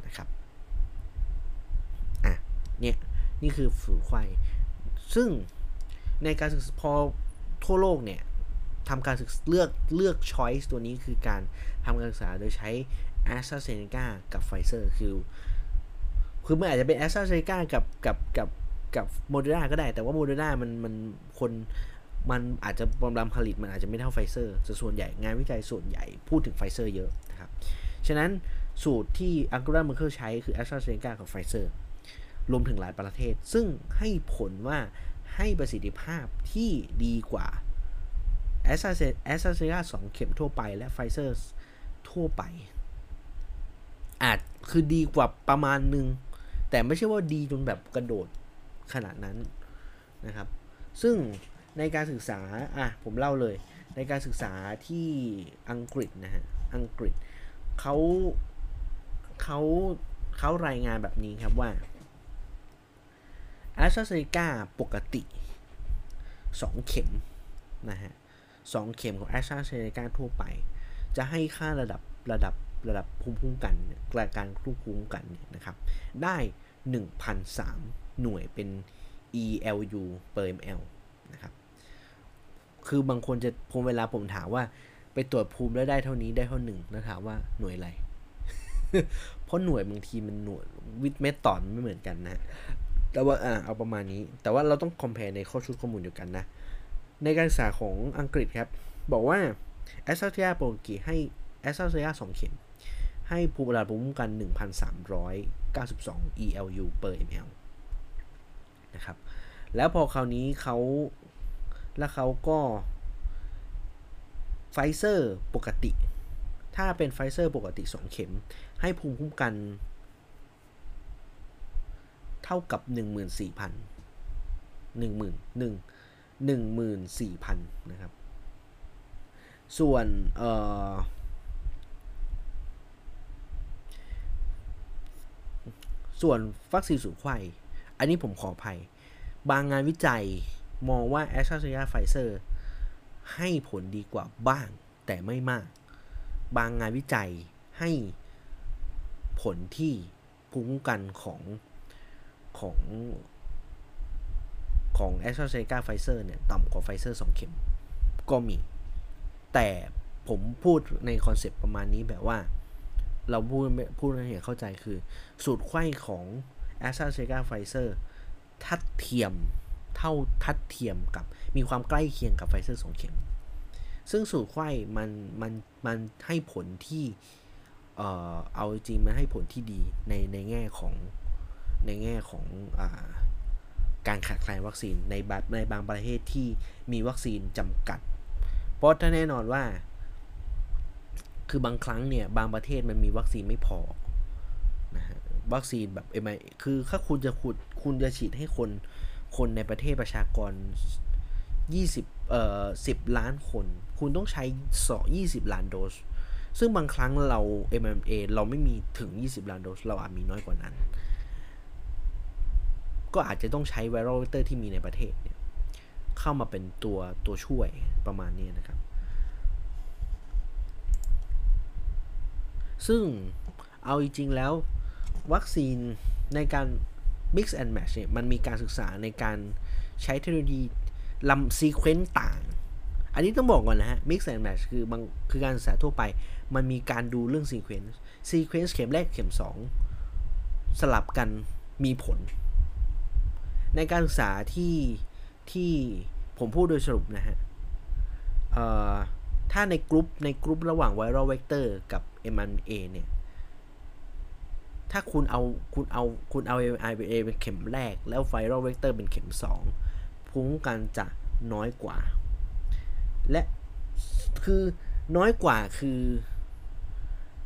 Speaker 1: นะครับ อะ เนี่ย นี่คือสูตรไขว้ซึ่งในการศึกษาพอทั่วโลกเนี่ย ทำการศึกเลือกเลือก choice ตัวนี้คือการทำการศึกษาโดยใช้แอสตราเซเนกากับไฟเซอร์คือคือมันอาจจะเป็นแอสตราเซเนกากับกับกับกับโมเดอร์นาก็ได้ แต่ว่าโมเดอร์นามันมันคนมันอาจจะกำลังผลิตมันอาจจะไม่เท่าไฟเซอร์ส่วนใหญ่งานวิจัยส่วนใหญ่พูดถึงไฟเซอร์เยอะนะครับ ฉะนั้นสูตรที่อังเกลาเมอร์เคิลใช้คือแอสตราเซเนกากับไฟเซอร์รวมถึงหลายประเทศ ซึ่งให้ผลว่าให้ประสิทธิภาพที่ดีกว่า แอสตราเซแอสตราเซเนกาสองเข็มทั่วไปและไฟเซอร์ทั่วไป อาจคือดีกว่าประมาณหนึ่ง แต่ไม่ใช่ว่าดีจนแบบกระโดดขนาดนั้นนะครับ ซึ่งในการศึกษา อะ ผมเล่าเลย ในการศึกษาที่อังกฤษนะฮะ อังกฤษเขาเขาเขารายงานแบบนี้ครับว่าแอสตราเซเนกาปกติ 2 เข็มนะฮะ สเข็มของแอสตราเซเนกาทั่วไป จะให้ค่าระดับระดับระดับภูมิคุ้มกันกรายการภูมิคุ้มกันนะครับ ได้ 1,003 หน่วยเป็น ELU per ml นะครับ คือบางคนจะผมเวลาผมถามว่า ไปตรวจภูมิแล้วได้เท่านี้ได้เท่าหนึ่งแล้วถามว่าหน่วยอะไร เพราะหน่วยบางทีมันหน่วยวิทเมตตอนไม่เหมือนกันนะ แต่ว่าอ่าเอาประมาณนี้ แต่ว่าเราต้องคอมเพลในข้อชุดข้อมูลเดียวกันนะ ในการศึกษาของอังกฤษครับ บอกว่าแอสตราเซียโปรกีให้แอสตราเซียสองเข็ม ให้ภูมิระดับภูมิคุ้มกัน 1,392 ELU per ml นะครับ แล้วพอคราวนี้เขาแล้วเขาก็ไฟเซอร์ปกติ ถ้าเป็นไฟเซอร์ปกติ 2 เข็ม ให้ภูมิคุ้มกัน เท่ากับ 14,000 1 1 1 14,000นะครับ ส่วนเอ่อส่วนวัคซีนสูตรไขว้อันนี้ผมขออภัย บางงานวิจัยมองว่าแอสตราเซเนกาไฟเซอร์ให้ผลดีกว่าบ้าง แต่ไม่มาก บางงานวิจัยให้ผลที่ภูมิคุ้มกันของของ ของแอสตราเซเนกาไฟเซอร์เนี่ยต่ำกว่าไฟเซอร์2เข็ม ก็มี แต่ผมพูดใน concept ประมาณนี้แบบว่า เราพูดพูดให้เข้าใจคือ สูตรไขว้ของแอสตราเซเนกาไฟเซอร์ทัดเทียมเท่าทัดเทียมกับมีความใกล้เคียงกับไฟเซอร์สองเข็ม ซึ่งสูตรไข้มันมันมันให้ผลที่เอ่อเอาจริงมันให้ผลที่ดีในในแง่ของในแง่ของอ การขาดแคลนวัคซีนในบในบางประเทศที่มีวัคซีนจำกัด เพราะถ้าแน่นอนว่า คือบางครั้งเนี่ย บางประเทศมันมีวัคซีนไม่พอนะฮะวัคซีนแบบเอ็มคือถ้าคุณจะขุดคุณจะฉีดให้คนคนในประเทศประชากร 20 เอ่อ 10 ล้านคน คุณต้องใช้สอ20 ล้านโดส ซึ่งบางครั้งเรา MMA เราไม่มีถึง 20 ล้านโดส เราอาจมีน้อยกว่านั้น ก็อาจจะต้องใช้ไวรัลเวกเตอร์ที่มีในประเทศเนี่ยเข้ามาเป็นตัวตัวช่วยประมาณนี้นะครับ ซึ่งเอาจริงๆแล้ววัคซีนในการ mix and match เนี่ยมันมีการศึกษาในการใช้เทคโนโลยีลำ sequence ต่าง อันนี้ต้องบอกก่อนนะฮะ mix and match คือบางคือการศึกษาทั่วไป มันมีการดูเรื่อง sequence sequence เข็มแรกเข็ม 2 สลับกันมีผล ในการศึกษาที่ที่ผมพูดโดยสรุปนะฮะถ้าในกรุ๊ปในกรุ๊ประหว่าง viral vector กับ mRNA เนี่ย ถ้าคุณเอาคุณเอาคุณเอา mRNA เป็นเข็มแรก แล้ว viral vector เป็นเข็ม 2 ภูมิคุ้มกันจะน้อยกว่า และคือน้อยกว่าคือ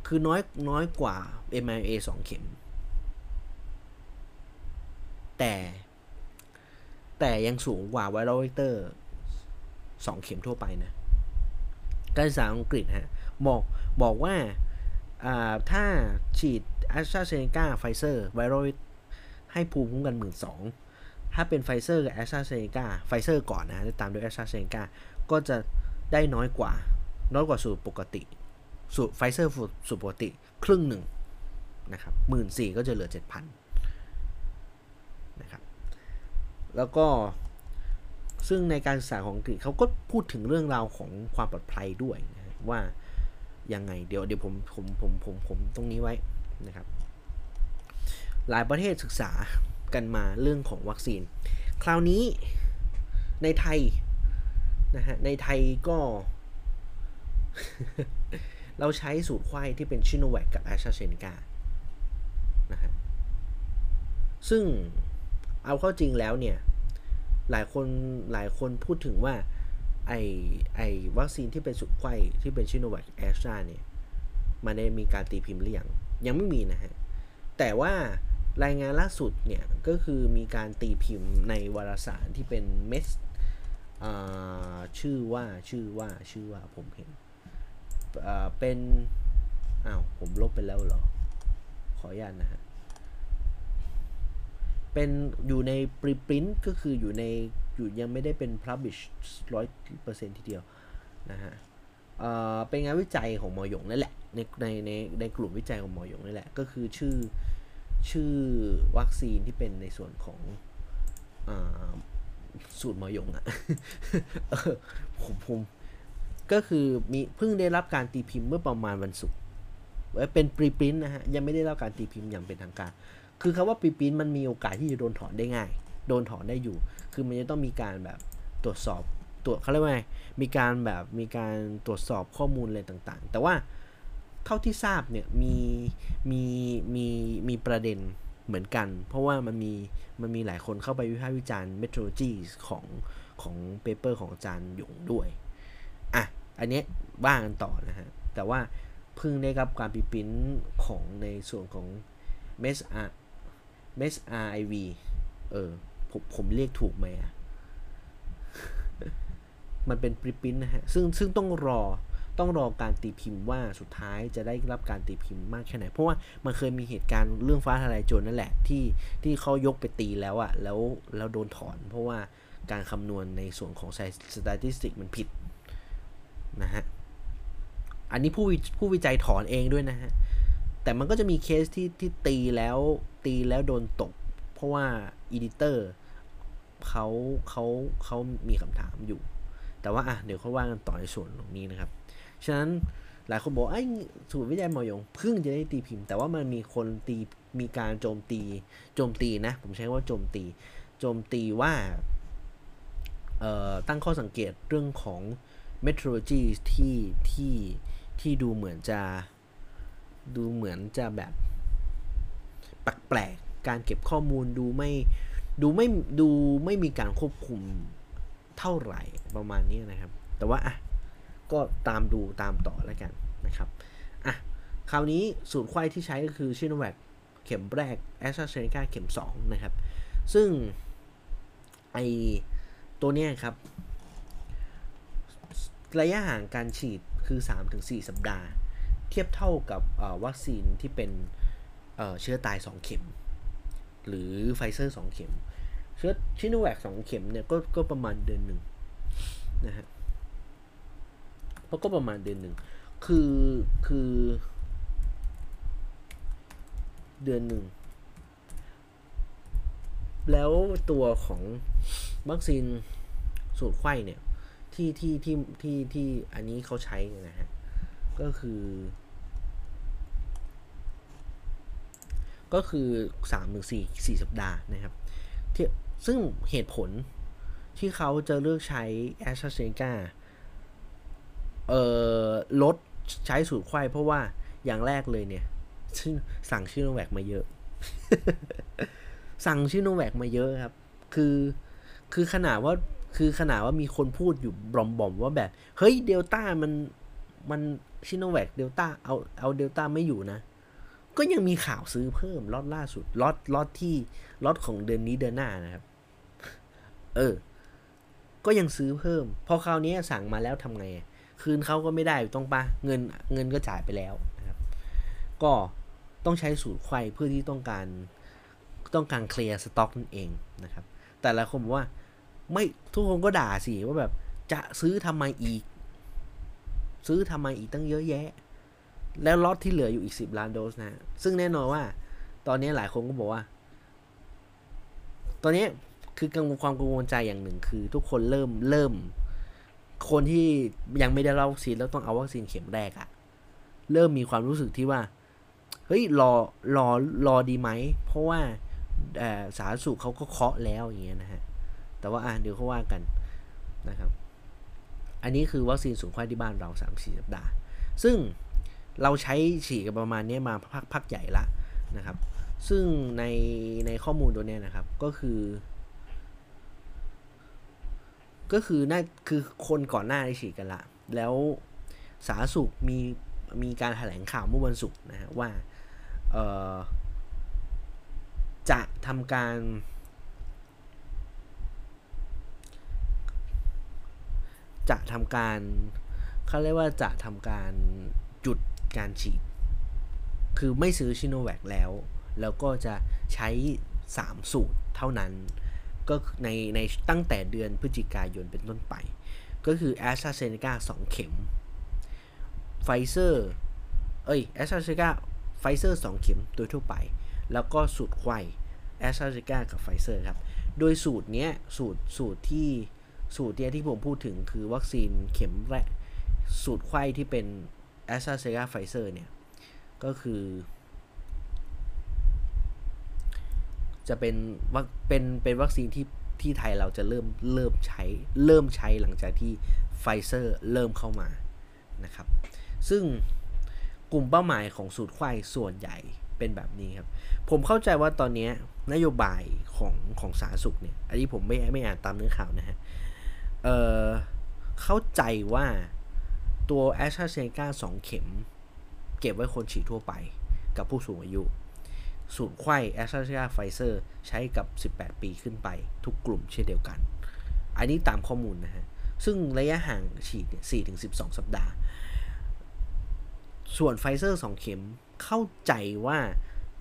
Speaker 1: คือน้อยน้อยกว่า mRNA 2 เข็ม แต่ แต่ยังสูงกว่า viral vector 2เข็มทั่วไปนะ การศึกษาอังกฤษฮะบอกบอกว่าถ้าฉีดแอสตราเซเนกาไฟเซอร์ viral ให้ภูมิคุ้มกันหมื่นสองถ้าเป็นไฟเซอร์กับแอสตราเซเนกาไฟเซอร์ก่อนนะตามด้วยแอสตราเซเนกาก็จะได้น้อยกว่า น้อยกว่าสูตรปกติ สูตรไฟเซอร์สูตรปกติครึ่งหนึ่งนะครับหมื่นสี่ก็จะเหลือเจ็ดพันนะครับ แล้วก็ซึ่งในการศึกษาของอังกฤษเขาก็พูดถึงเรื่องราวของความปลอดภัยด้วยนะว่ายังไงเดี๋ยวเดี๋ยวผมผมผมผมผมตรงนี้ไว้นะครับ หลายประเทศศึกษากันมาเรื่องของวัคซีน คราวนี้ในไทยนะฮะในไทยก็ เราใช้สูตรไข้ที่เป็นชิโนแวคกับแอสตราเซเนกานะฮะซึ่ง เอาเข้าจริงแล้วเนี่ย หลายคนหลายคนพูดถึงว่าไอไอวัคซีนที่เป็นสุดไข้ที่เป็นชิโนแวคแอสตราเนี่ย มันได้มีการตีพิมพ์หรือยังยังไม่มีนะฮะ แต่ว่ารายงานล่าสุดเนี่ย ก็คือมีการตีพิมพ์ในวารสารที่เป็นเมสชื่อว่าชื่อว่าชื่อว่าผมเห็นเป็น อ้าว ผมลบไปแล้วเหรอ ขออนุญาตนะฮะ เป็นอยู่ในปริปรินก็คืออยู่ในอยู่ยังไม่ได้เป็น publish ร้อยเปอร์เซ็นต์ทีเดียวนะฮะเอ่อเป็นงานวิจัยของหมอหยงนั่นแหละในในในในกลุ่มวิจัยของหมอหยงนั่นแหละ ก็คือชื่อชื่อวัคซีนที่เป็นในส่วนของอสูตรหมอหยงอะผมผมก็คือมีเพิ่งได้รับการตีพิมพ์เมื่อประมาณวันศุกร์เป็นปริปรินนะฮะ ยังไม่ได้รับการตีพิมพ์อย่างเป็นทางการ คือคาว่าปีปินมันมีโอกาสที่จะโดนถอนได้ง่าย โดนถอนได้อยู่ คือมันจะต้องมีการแบบตรวจสอบตรวจเขาเรียกว่าไงมีการแบบมีการตรวจสอบข้อมูลอะไรต่างๆ แต่ว่าเท่าที่ทราบเนี่ยมีมีมีมีประเด็นเหมือนกัน เพราะว่ามันมีมันมีหลายคนเข้าไปวิพากษ์วิจารณ์เมโทรโลจีของของเปเปอร์ของอาจารย์หยงด้วย อะ อันนี้บ้างกันต่อนะฮะ แต่ว่าเพิ่งได้รับการปีปิ้นของในส่วนของเมสอ m e s r i v เออ ผมผมเรียกถูกไหมอะมันเป็นปริปินนะฮะ ซึ่งซึ่งต้องรอต้องรอการตีพิมพ์ว่าสุดท้ายจะได้รับการตีพิมพ์มากแค่ไหน เพราะว่ามันเคยมีเหตุการณ์เรื่องฟ้าทลายโจรนั่นแหละ ที่ที่เขายกไปตีแล้วอะแล้วแล้วโดนถอน เพราะว่าการคำนวณในส่วนของสถิติมันผิดนะฮะ อันนี้ผู้ผู้วิจัยถอนเองด้วยนะฮะ แต่มันก็จะมีเคสที่ที่ตีแล้วตีแล้วโดนตก เพราะว่า editor เขาเขาเขามีคำถามอยู่ แต่ว่าอะเดี๋ยวเขาว่ากันต่อในส่วนตรงนี้นะครับ ฉะนั้นหลายคนบอกไอ้สูตรวิจัยหมอยงเพิ่งจะได้ตีพิมพ์ แต่ว่ามันมีคนตีมีการโจมตีโจมตีนะ ผมใช้ว่าโจมตีโจมตีว่าตั้งข้อสังเกตเรื่องของ methodology ที่ที่ที่ดูเหมือนจะ ดูเหมือนจะแบบแปลกๆการเก็บข้อมูลดูไม่ดูไม่ดูไม่มีการควบคุมเท่าไหร่ประมาณนี้นะครับ แต่ว่าอะก็ตามดูตามต่อแล้วกันนะครับอะคราวนี้สูตรไข้ที่ใช้ก็คือชิโนแวคเข็มแรกแอสตราเซเนกาเข็ม 2 นะครับ ซึ่งไอตัวเนี้ยครับ ระยะห่างการฉีดคือ 3-4 สัปดาห์ ทียบเท่ากับวัคซีนที่เป็นเชื้อตาย 2 เข็ม หรือไฟเซอร์ 2 เข็ม เชื้อชิโนแวค2เข็มเนี่ยก็ก็ประมาณเดือนหนึ่งนะฮะเพราะก็ประมาณเดือนหนึ่งคือคือ เดือนหนึ่งแล้วตัวของวัคซีนสูตรไข้เนี่ยที่ที่ที่ที่ที่อันนี้เขาใช้นะฮะ ก็คือ ก็คือ3-4 4สัปดาห์นะครับที่ซึ่งเหตุผลที่เขาจะเลือกใช้แอสตราเซเนกาเอ่อลดใช้สูตรไข้เพราะว่าอย่างแรกเลยเนี่ยซึ่งสั่งชิโนแวคมาเยอะ สั่งชิโนแวคมาเยอะครับ คือคือขนาดว่าคือขนาดว่ามีคนพูดอยู่บอมๆว่าแบบ เฮ้ยเดลต้ามันมันซิโนแวคเดลต้าเอาเอาเดลต้าไม่อยู่นะ ก็ยังมีข่าวซื้อเพิ่มล็อตล่าสุดล็อตล็อตที่ล็อตของเดือนนี้เดือนหน้านะครับ เออ ก็ยังซื้อเพิ่ม พอคราวนี้สั่งมาแล้วทำไง คืนเขาก็ไม่ได้ต้องปะเงินเงินก็จ่ายไปแล้วนะครับ ก็ต้องใช้สูตรไขว้เพื่อที่ต้องการต้องการเคลียร์สต็อกนั่นเองนะครับ แต่ละคนบอกว่าไม่ทุกคนก็ด่าสิว่าแบบจะซื้อทำไมอีก ซื้อทำไมอีกตั้งเยอะแยะ แล้วล็อตที่เหลืออยู่อีก 10 ล้านโดสนะซึ่งแน่นอนว่า ตอนนี้หลายคนก็บอกว่า ตอนนี้คือกังวลความกังวลใจอย่างหนึ่งคือ ทุกคนเริ่มเริ่ม คนที่ยังไม่ได้รับวัคซีนแล้วต้องเอาวัคซีนเข็มแรกอะเริ่มมีความรู้สึกที่ว่า เฮ้ยรอรอรอดีไหม เพราะว่าสาธารณสุขเขาก็เคาะแล้วอย่างเงี้ยนะฮะ แต่ว่าอะเดี๋ยวเขาว่ากันนะครับ อันนี้คือวัคซีนสูงไข้ที่บ้านเรา3่สัปดาห์ ซึ่ง เราใช้ฉีดกันประมาณนี้มาพักพักใหญ่ละนะครับ ซึ่งในในข้อมูลตัวนี้นะครับก็คือ ก็คือน่าคือคนก่อนหน้าได้ฉีดกันละ แล้วสาธารณสุขมีมีการแถลงข่าวเมื่อวันศุกร์นะฮะว่าจะทำการจะทำการเขาเรียกว่าจะทำการหยุด การฉีด คือไม่ซื้อชิโนแวคแล้ว แล้วก็จะใช้ 3 สูตรเท่านั้น ก็ในในตั้งแต่เดือนพฤศจิกายนเป็นต้นไป ก็คือ a s t r a z เซ e c a 2 เข็มไฟเซอร์เอ้ย a s t r a z เซ e c a ไฟเซอร์ 2 เข็มโดยทั่วไป แล้วก็สูตรไข้ a s t r a z เซ e c a กับไฟเซอร์ครับ โดยสูตรเนี้ยสูตรสูตรที่สูตรเนี้ยที่ผมพูดถึงคือวัคซีนเข็มแรกสูตรไข้ที่เป็น a s t r a z เซ e c a ไฟเซอร์เนี่ย ก็คือ จะเป็นวัคเป็นเป็นวัคซีนที่ที่ไทยเราจะเริ่มเริ่มใช้เริ่มใช้หลังจากที่ไฟเซอร์เริ่มเข้ามานะครับ ซึ่งกลุ่มเป้าหมายของสูตรไขว้ส่วนใหญ่เป็นแบบนี้ครับ ผมเข้าใจว่าตอนนี้นโยบายของของสาธารณสุขเนี่ย อันนี้ผมไม่ไม่อ่านตามเนื้อข่าวนะฮะ เออเข้าใจว่า ตัวแอสตราเซเนกา2เข็ม เก็บไว้คนฉีดทั่วไปกับผู้สูงอายุ สูตรไขว้แอสตราเซเนกาไฟเซอร์ใช้กับ 18 ปีขึ้นไปทุกกลุ่มเช่นเดียวกัน อันนี้ตามข้อมูลนะฮะ ซึ่งระยะห่างฉีดเนี่ย4-12 สัปดาห์ ส่วนไฟเซอร์2เข็มเข้าใจว่า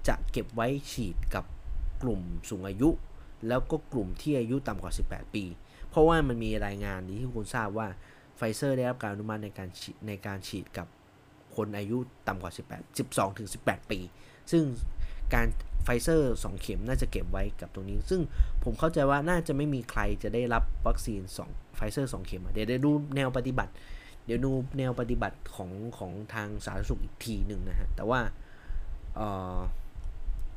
Speaker 1: จะเก็บไว้ฉีดกับกลุ่มสูงอายุ แล้วก็กลุ่มที่อายุต่ำกว่า 18 ปี เพราะว่ามันมีรายงานนี้ที่คุณทราบว่า ไฟเซอร์ได้รับการอนุมัติในการในการฉีดกับคนอายุต่ำกว่า 18 12ถึง18 ปี ซึ่งการไฟเซอร์2เข็มน่าจะเก็บไว้กับตรงนี้ ซึ่งผมเข้าใจว่าน่าจะไม่มีใครจะได้รับวัคซีน2ไฟเซอร์2เข็ม เดี๋ยวได้ดูแนวปฏิบัติ เดี๋ยวดูแนวปฏิบัติของของทางสาธารณสุขอีกทีหนึ่งนะฮะ แต่ว่า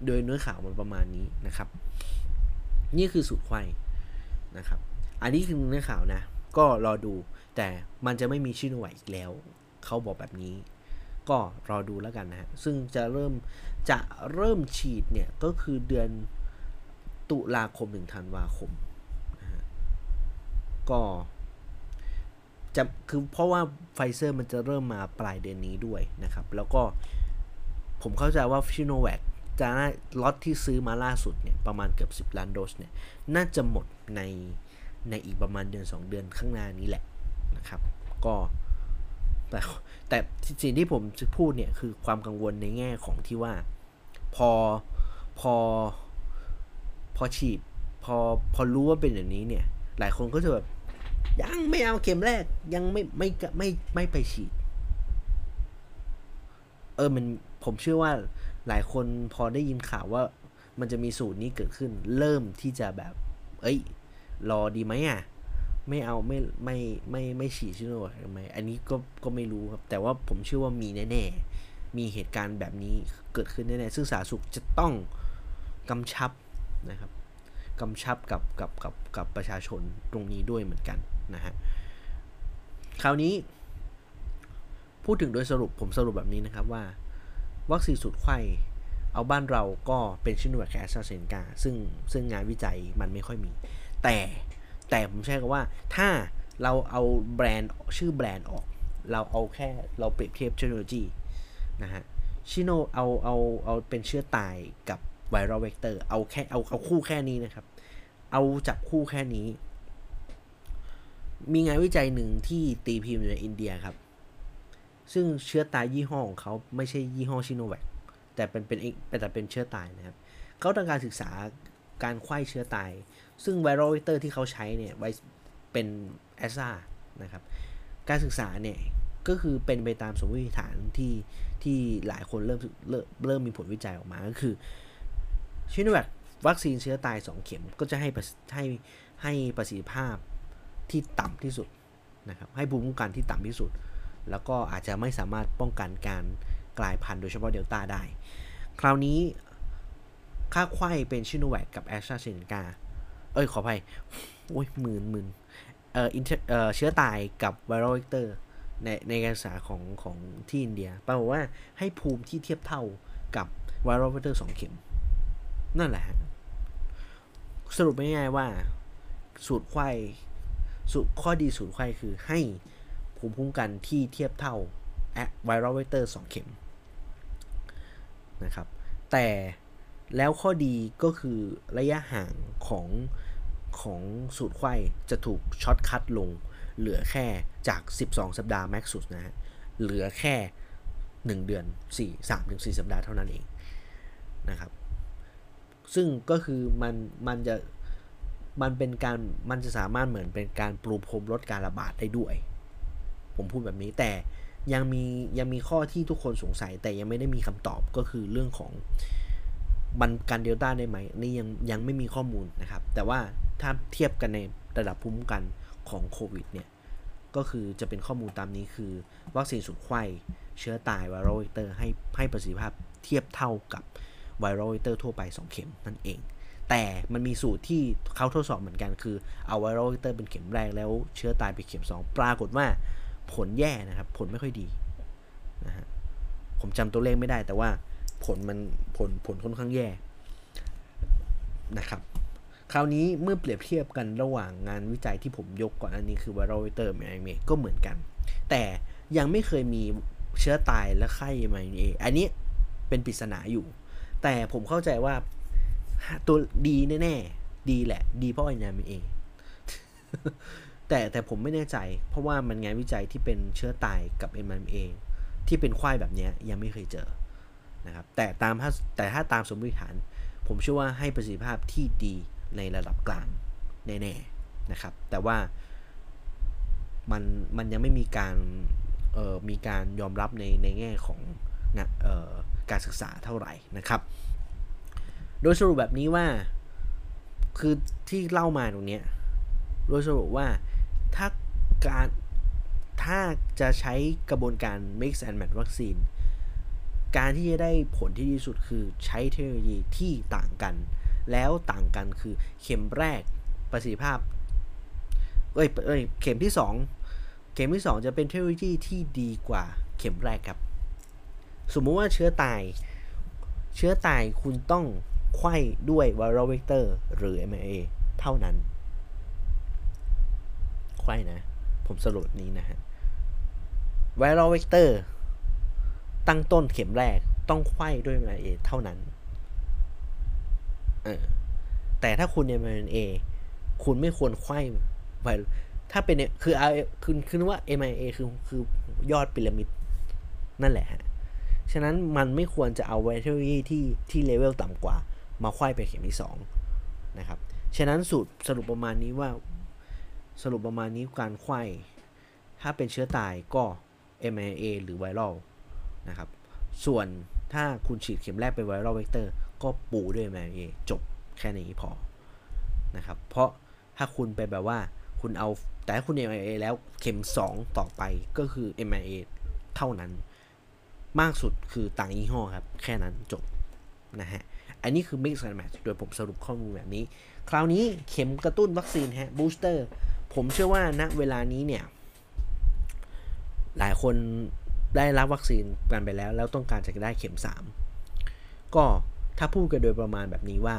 Speaker 1: โดยเนื้อข่าวมันประมาณนี้นะครับ นี่คือสูตรไขว้นะครับ อันนี้คือเนื้อข่าวนะ ก็รอดู แต่มันจะไม่มีซิโนแวคอีกแล้ว เขาบอกแบบนี้ ก็รอดูแล้วกันนะฮะ ซึ่งจะเริ่มจะเริ่มฉีดเนี่ย ก็คือเดือนตุลาคมถึงธันวาคมนะฮะก็จะคือเพราะว่าไฟเซอร์มันจะเริ่มมาปลายเดือนนี้ด้วยนะครับ แล้วก็ผมเข้าใจว่าชิโนแวคจะล็อตที่ซื้อมาล่าสุดเนี่ย ประมาณเกือบ 10 ล้านโดสเนี่ย น่าจะหมดในในอีกประมาณเดือน 2 เดือนข้างหน้านี้แหละ นะครับ ก็แต่แต่สิ่งที่ผมจะพูดเนี่ยคือความกังวลในแง่ของที่ว่า พอพอพอฉีด พอพอรู้ว่าเป็นอย่างนี้เนี่ย หลายคนก็จะแบบยังไม่เอาเข็มแรกยังไม่ไม่ไม่ไม่ไปฉีด เออมันผมเชื่อว่าหลายคนพอได้ยินข่าวว่า มันจะมีสูตรนี้เกิดขึ้น เริ่มที่จะแบบ เอ้ย รอดีไหมอะ ไม่เอาไม่ไม่ไม่ไม่ฉีดชิโนแวคทำไมอันนี้ก็ก็ไม่รู้ครับ แต่ว่าผมเชื่อว่ามีแน่ๆ มีเหตุการณ์แบบนี้เกิดขึ้นแน่ๆ ซึ่งสาธารณสุขจะต้องกำชับนะครับกำชับกับกับกับกับประชาชนตรงนี้ด้วยเหมือนกันนะฮะคราวนี้ พูดถึงโดยสรุปผมสรุปแบบนี้นะครับว่า วัคซีนสูตรไขว้เอาบ้านเราก็เป็นซิโนแวคแอสตราเซเนกาซึ่งซึ่งงานวิจัยมันไม่ค่อยมี แต่ แต่ผมใช้คำว่าถ้าเราเอาแบรนด์ชื่อแบรนด์ออก เราเอาแค่เราเปรียบเทียบเทคโนโลยีนะฮะซิโนเอาเอาเอาเป็นเชื้อตายกับ viral vector เอาแค่เอาเอาคู่แค่นี้นะครับ เอาจับคู่แค่นี้ มีงานวิจัยหนึ่งที่ตีพิมพ์ในอินเดียครับ ซึ่งเชื้อตายยี่ห้อของเขาไม่ใช่ยี่ห้อซิโนแวคแต่เป็นเป็นแต่เป็นเชื้อตายนะครับ เขาต้องการศึกษาการไขว้เชื้อตาย ซึ่ง viral vector ที่เขาใช้เนี่ยไวเป็นแอสตรานะครับ การศึกษาเนี่ย ก็คือเป็นไปตามสมมติฐานที่ที่หลายคนเริ่มเริ่มเริ่มมีผลวิจัยออกมาก็คือซิโนแวควัคซีนเชื้อตาย 2 เข็มก็จะให้ให้ให้ประสิทธิภาพที่ต่ำที่สุดนะครับ ให้ภูมิคุ้มกันที่ต่ำที่สุด แล้วก็อาจจะไม่สามารถป้องกันการกลายพันธุ์โดยเฉพาะเดลต้าได้ คราวนี้ถ้าไขว้เป็นซิโนแวคกับแอสตราเซเนกา เอ้ยขออภัยโอ้ยหมื่นหมื่นเอ่อเอ่อเชื้อตายกับ viral vector ในในการศึกษาของของที่อินเดียแปลว่าให้ภูมิที่เทียบเท่ากับ viral vector สองเข็ม นั่นแหละ สรุปง่ายๆว่า สูตรไขว้สูตรข้อดีสูตรไขว้คือให้ภูมิคุ้มกันที่เทียบเท่า viral vector สองเข็มนะครับ แต่แล้วข้อดีก็คือระยะห่างของ ของสูตรไขว้จะถูก shortcut ลง เหลือแค่จาก 12 สัปดาห์ max สุดนะฮะ เหลือแค่ 1 เดือน 4 3ถึง4สัปดาห์เท่านั้นเองนะครับ ซึ่งก็คือมันมันจะมันเป็นการมันจะสามารถเหมือนเป็นการปลูพรมลดการระบาดได้ด้วย ผมพูดแบบนี้แต่ยังมียังมีข้อที่ทุกคนสงสัย แต่ยังไม่ได้มีคำตอบก็คือเรื่องของมันกันเดลต้าได้ไหมนี่ยังยังไม่มีข้อมูลนะครับ แต่ว่า ถ้าเทียบกันในระดับภูมิคุ้มกันของโควิดเนี่ยก็คือจะเป็นข้อมูลตามนี้คือ วัคซีนสูตรไข้เชื้อตาย viral vector ให้ให้ประสิทธิภาพเทียบเท่ากับ viral vector ทั่วไป 2 เข็มนั่นเอง แต่มันมีสูตรที่เขาทดสอบเหมือนกันคือเอา viral vector เป็นเข็มแรกแล้วเชื้อตายเป็นเข็ม 2 ปรากฏว่าผลแย่นะครับ ผลไม่ค่อยดีนะฮะผมจำตัวเลขไม่ได้แต่ว่าผลมันผลผลค่อนข้างแย่นะครับ คราวนี้เมื่อเปรียบเทียบกันระหว่างงานวิจัยที่ผมยกก่อนอันนี้คือ viral vector mRNA ก็เหมือนกัน แต่ยังไม่เคยมีเชื้อตายและไข้ mRNA อันนี้เป็นปริศนาอยู่ แต่ผมเข้าใจว่าตัวดีแน่ๆ ดีแหละ ดีเพราะ mRNA แต่แต่ผมไม่แน่ใจ เพราะว่ามันงานวิจัยที่เป็นเชื้อตายกับ mRNA ที่เป็นควายแบบนี้ยังไม่เคยเจอนะครับแต่ตามถ้าแต่ถ้าตามสมมติฐาน ผมเชื่อว่าให้ประสิทธิภาพที่ดี ในระดับกลางแน่ๆนะครับ แต่ว่ามันมันยังไม่มีการเอ่อมีการยอมรับในในแง่ของนเอ่อการศึกษาเท่าไหร่นะครับ โดยสรุปแบบนี้ว่าคือที่เล่ามาตรงนี้โดยสรุปว่าถ้าการถ้าจะใช้กระบวนการ mix and match วัคซีน การที่จะได้ผลที่ดีสุดคือใช้เทคโนโลยีที่ต่างกัน แล้วต่างกันคือเข็มแรกประสิทธิภาพเอ้ยเอ้ยเข็มที่ 2 เข็มที่ 2 จะเป็นเทคโนโลยีที่ดีกว่าเข็มแรกครับ สมมุติว่าเชื้อตาย เชื้อตายคุณต้องไขว้ด้วย viral vector หรือ mRNA เท่านั้นไขว้นะ ผมสรุปนี้นะฮะ viral vector ตั้งต้นเข็มแรกต้องไข้ด้วย mRNA เท่านั้น เออแต่ถ้าคุณ mRNA คุณไม่ควรไข้ไวถ้าเป็นคือเอาคือคือว่า mRNA คือคือยอดพีระมิดนั่นแหละฮะฉะนั้นมันไม่ควรจะเอาไวทอรี่ที่ที่เลเวลต่ำกว่า มาไข้ไปเข็มที่2นะครับ ฉะนั้นสูตรสรุปประมาณนี้ว่าสรุปประมาณนี้การไข้ถ้าเป็นเชื้อตายก็ mRNA หรือไวรัลนะครับ ส่วนถ้าคุณฉีดเข็มแรกเป็นไวรัลเวกเตอร์ ก็ปูด้วย mRNA จบแค่นี้พอนะครับ เพราะถ้าคุณไปแบบว่าคุณเอาแต่ถ้าคุณ mRNA แล้วเข็ม 2 ต่อไปก็คือ mRNA เท่านั้น มากสุดคือต่างยี่ห้อครับ แค่นั้นจบนะฮะ อันนี้คือ mix and match โดยผมสรุปข้อมูลแบบนี้ คราวนี้เข็มกระตุ้นวัคซีนฮะ booster ผมเชื่อว่าณเวลานี้เนี่ย หลายคนได้รับวัคซีนกันไปแล้ว แล้วต้องการจะได้เข็ม 3 ก็ ถ้าพูดกันโดยประมาณแบบนี้ว่า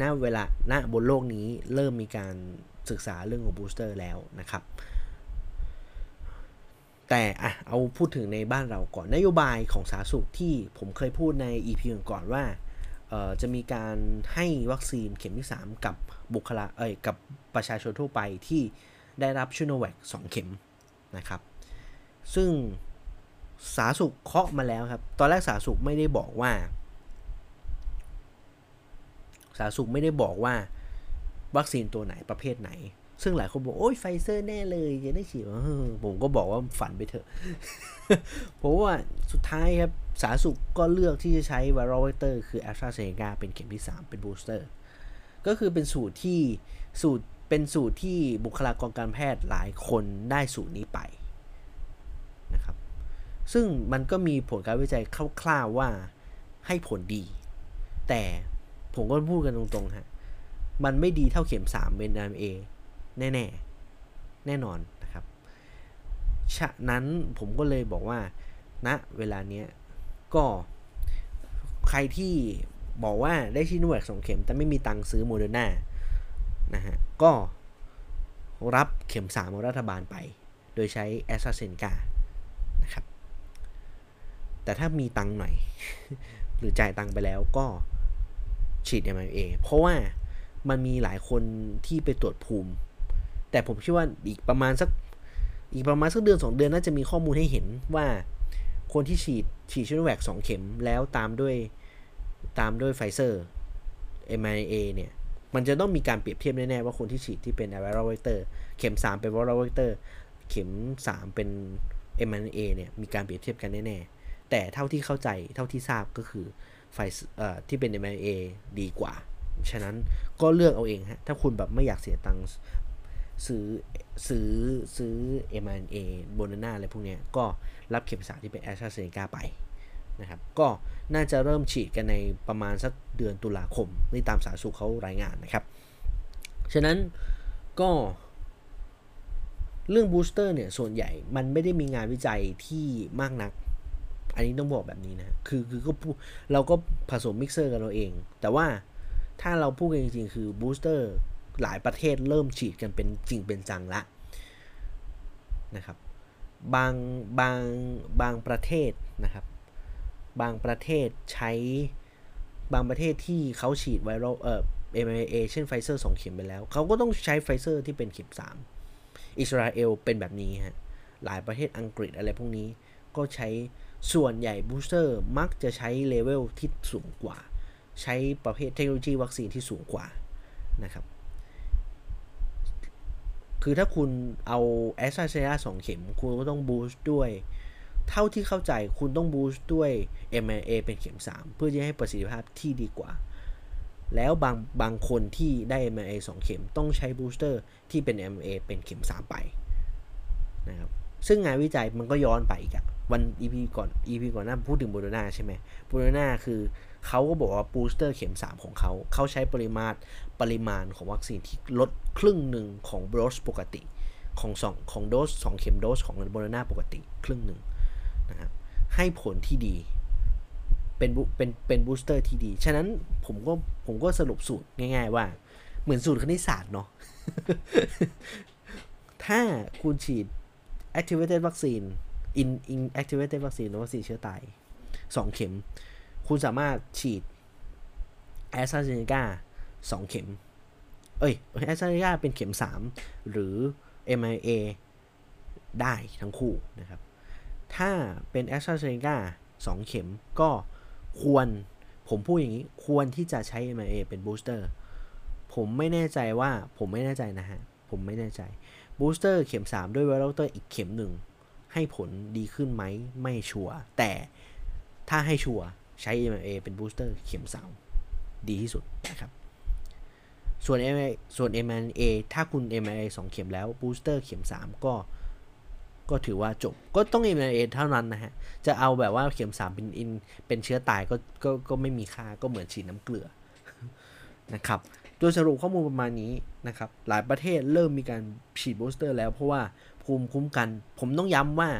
Speaker 1: ณเวลาณบนโลกนี้เริ่มมีการศึกษาเรื่องของบูสเตอร์แล้วนะครับ แต่อะเอาพูดถึงในบ้านเราก่อนนโยบายของสาธารณสุขที่ผมเคยพูดใน EP ก่อนว่าจะมีการให้วัคซีนเข็มที่ 3 กับบุคลาเอ้ยกับประชาชนทั่วไปที่ได้รับชิโนแวค2เข็มนะครับ ซึ่งสาสุขเคาะมาแล้วครับ ตอนแรกสาสุขไม่ได้บอกว่า สาสุขไม่ได้บอกว่าวัคซีนตัวไหนประเภทไหน ซึ่งหลายคนบอกโอ้ยไฟเซอร์แน่เลยจะได้ฉีดผมก็บอกว่าฝันไปเถอะ เพราะว่าสุดท้ายครับสาสุขก็เลือกที่จะใช้ viral vector คือแอสตราเซเนกาเป็นเข็มที่ 3 เป็น booster ก็คือเป็นสูตรที่สูตรเป็นสูตรที่บุคลากรการแพทย์หลายคนได้สูตรนี้ไปนะครับซึ่งมันก็มีผลการวิจัยคร่าวๆว่าให้ผลดี แต่ ผมก็พูดกันตรงๆฮะ มันไม่ดีเท่าเข็ม3เป็น mRNA แน่ ๆ แน่นอนนะครับ ฉะนั้นผมก็เลยบอกว่าณนะเวลาเนี้ยก็ใครที่บอกว่าได้ชิโนแวคสองเข็ม แต่ไม่มีตังค์ซื้อโมเดอร์นานะฮะ ก็รับเข็ม3ของรัฐบาลไป โดยใช้แอสตราเซนกานะครับ แต่ถ้ามีตังค์หน่อย หรือจ่ายตังค์ไปแล้วก็ ฉีด mRNA เพราะว่ามันมีหลายคนที่ไปตรวจภูมิ แต่ผมคิดว่าอีกประมาณสักอีกประมาณสักเดือน2เดือนน่าจะมีข้อมูลให้เห็นว่าคนที่ฉีดฉีดซิโนแวคสองเข็มแล้วตามด้วยตามด้วยไฟเซอร์ mRNA เนี่ย มันจะต้องมีการเปรียบเทียบแน่ ๆ ว่าคนที่ฉีดที่เป็น viral vector เข็ม 3 เป็น viral vector เข็ม 3 เป็น mRNA เนี่ย มีการเปรียบเทียบกันแน่ ๆ แต่เท่าที่เข้าใจเท่าที่ทราบก็คือ ไฟที่เป็น MIA ดีกว่า ฉะนั้นก็เลือกเอาเองฮะ ถ้าคุณแบบไม่อยากเสียตังค์ซื้อซื้อซื้อ mRNA โบนาน่าอะไรพวกนี้ก็รับเข็มสามที่เป็นแอสตราเซเนกาไปนะครับ ก็น่าจะเริ่มฉีดกันในประมาณสักเดือนตุลาคม นี่ตามสาธารณสุขเขารายงานนะครับ ฉะนั้นก็เรื่องบูสเตอร์เนี่ย ส่วนใหญ่มันไม่ได้มีงานวิจัยที่มากนัก อันนี้ต้องบอกแบบนี้นะ คือคือก็พูดเราก็ผสมมิกเซอร์กันเราเอง แต่ว่าถ้าเราพูดกันจริงๆ คือ booster หลายประเทศเริ่มฉีดกันเป็นจริงเป็นจังละนะครับ บางบางบางประเทศนะครับ บางประเทศใช้บางประเทศที่เขาฉีด viral เอ่อ mRNA เช่นไฟเซอร์สองเข็มไปแล้ว เขาก็ต้องใช้ไฟเซอร์ที่เป็นเข็ม3อิสราเอลเป็นแบบนี้ฮะ หลายประเทศอังกฤษอะไรพวกนี้ก็ใช้ ส่วนใหญ่ booster มักจะใช้เลเวลที่สูงกว่า ใช้ประเภทเทคโนโลยีวัคซีนที่สูงกว่านะครับ คือถ้าคุณเอาแอสตราเซเนกาสองเข็ม คุณก็ต้อง boost ด้วย เท่าที่เข้าใจคุณต้อง boost ด้วย mRNA เป็นเข็ม 3 เพื่อจะให้ประสิทธิภาพที่ดีกว่า แล้วบางบางคนที่ได้ mRNA 2 เข็มต้องใช้ booster ที่เป็น mRNA เป็นเข็ม 3 ไปนะครับ ซึ่งงานวิจัยมันก็ย้อนไปอีกอะวัน EP ก่อน EP ก่อนหน้าพูดถึงโมเดอร์นาใช่ไหมโมเดอร์นาคือเขาก็บอกว่า booster เข็ม 3 ของเขา เขาใช้ปริมาตรปริมาณของวัคซีนที่ลดครึ่งหนึ่งของโดสปกติของสองของโดสสองเข็มโดสของโมเดอร์นาปกติครึ่งหนึ่งนะครับให้ผลที่ดีเป็นเป็นเป็น booster ที่ดี ฉะนั้นผมก็ผมก็สรุปสูตรง่าย ๆ ว่า เหมือนสูตรคณิตศาสตร์เนาะถ้าคุณฉีด activated วัคซีน in inactivated วัคซีนหรือวัคซีนเชื้อตาย2เข็ม คุณสามารถฉีดแอสตราเซเนกา2เข็ม เอ้ยแอสตราเซเนกาเป็นเข็ม3หรือ mRNA ได้ทั้งคู่นะครับ ถ้าเป็นแอสตราเซเนกา2เข็มก็ควรผมพูดอย่างนี้ควรที่จะใช้ mRNA เป็น booster ผมไม่แน่ใจว่าผมไม่แน่ใจนะฮะ ผมไม่แน่ใจ booster เข็ม 3 ด้วย viral vector อีกเข็มหนึ่ง ให้ผลดีขึ้นไหมไม่ชัวร์แต่ถ้าให้ชัวร์ใช้ mRNA เป็น booster เข็ม 3 ดีที่สุดนะครับ ส่วน mRNA ส่วน mRNA ถ้าคุณ mRNA 2 เข็มแล้ว booster เข็ม 3 ก็ก็ถือว่าจบก็ต้อง mRNA เท่านั้นนะฮะ จะเอาแบบว่าเข็มสามเป็น in เป็นเชื้อตายก็ก็ก็ไม่มีค่าก็เหมือนฉีดน้ำเกลือนะครับ โดยสรุปข้อมูลประมาณนี้นะครับ หลายประเทศเริ่มมีการฉีด booster แล้วเพราะว่าภูมิคุ้มกัน ผมต้องย้ำว่า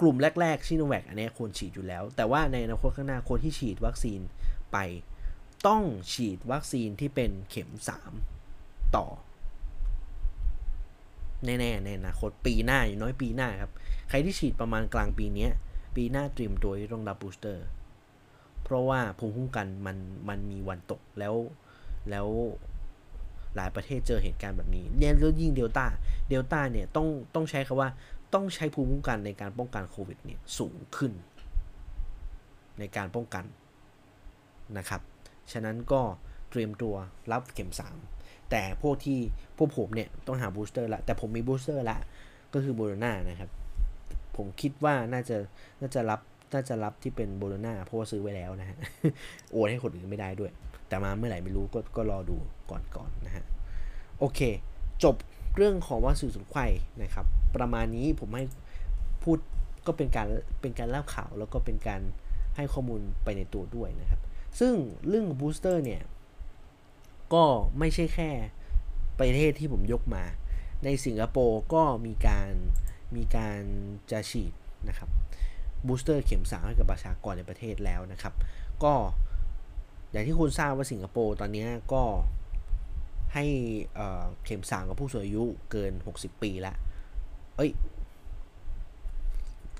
Speaker 1: กลุ่มแรกๆซิโนแวคอันนี้ควรฉีดอยู่แล้ว แต่ว่าในอนาคตข้างหน้าคนที่ฉีดวัคซีนไปต้องฉีดวัคซีนที่เป็นเข็ม 3 ต่อ แน่ๆในอนาคตปีหน้าอย่างน้อยปีหน้าครับ ใครที่ฉีดประมาณกลางปีนี้ปีหน้าเตรียมตัวที่ต้องรับ booster เพราะว่าภูมิคุ้มกันมันมันมีวันตกแล้ว แล้วหลายประเทศเจอเหตุการณ์แบบนี้เนี่ยแล้วยิ่งเดลต้าเดลต้าเนี่ยต้องต้องใช้คำว่าต้องใช้ภูมิคุ้มกันในการป้องกันโควิดเนี่ยสูงขึ้น ในการป้องกันนะครับ ฉะนั้นก็เตรียมตัวรับเข็ม 3 แต่พวกที่พวกผมเนี่ยต้องหา booster ละ แต่ผมมี booster ละ ก็คือโมเดอร์นานะครับ ผมคิดว่าน่าจะน่าจะรับน่าจะรับที่เป็นโมเดอร์นาเพราะว่าซื้อไว้แล้วนะฮะ โอนให้คนอื่นไม่ได้ด้วย แต่มาเมื่อไหร่ไม่รู้ก็ก็รอดูก่อนก่อนนะฮะ โอเค จบเรื่องของว่าสื่อสุดไข่นะครับ ประมาณนี้ผมให้พูดก็เป็นการเป็นการเล่าข่าวแล้วก็เป็นการให้ข้อมูลไปในตัวด้วยนะครับ ซึ่งเรื่องของบูสเตอร์เนี่ย ก็ไม่ใช่แค่ประเทศที่ผมยกมา ในสิงคโปร์ก็มีการมีการจะฉีดนะครับบูสเตอร์เข็มสามให้กับประชากรในประเทศแล้วนะครับ ก็ อย่างที่คุณทราบว่าสิงคโปร์ตอนนี้ก็ให้เข็มสามกับผู้สูงอายุเกิน 60 ปีแล้ว เอ้ย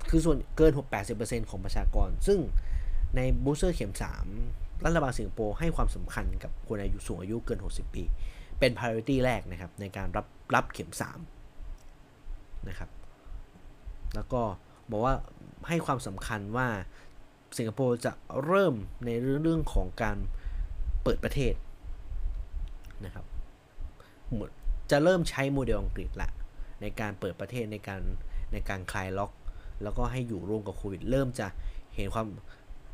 Speaker 1: คือส่วนเกิน 6-80%ของประชากร ซึ่งในบูสเตอร์เข็ม 3 รัฐบาลสิงคโปร์ให้ความสำคัญกับคนอายุสูงอายุเกิน 60 ปี เป็น priority แรกนะครับ ในการรับรับเข็ม 3 นะครับ แล้วก็บอกว่าให้ความสำคัญว่า สิงคโปร์จะเริ่มในเรื่องของการเปิดประเทศนะครับจะเริ่มใช้โมเดลอังกฤษละในการเปิดประเทศในการในการคลายล็อก แล้วก็ให้อยู่ร่วมกับโควิด เริ่มจะเห็นความ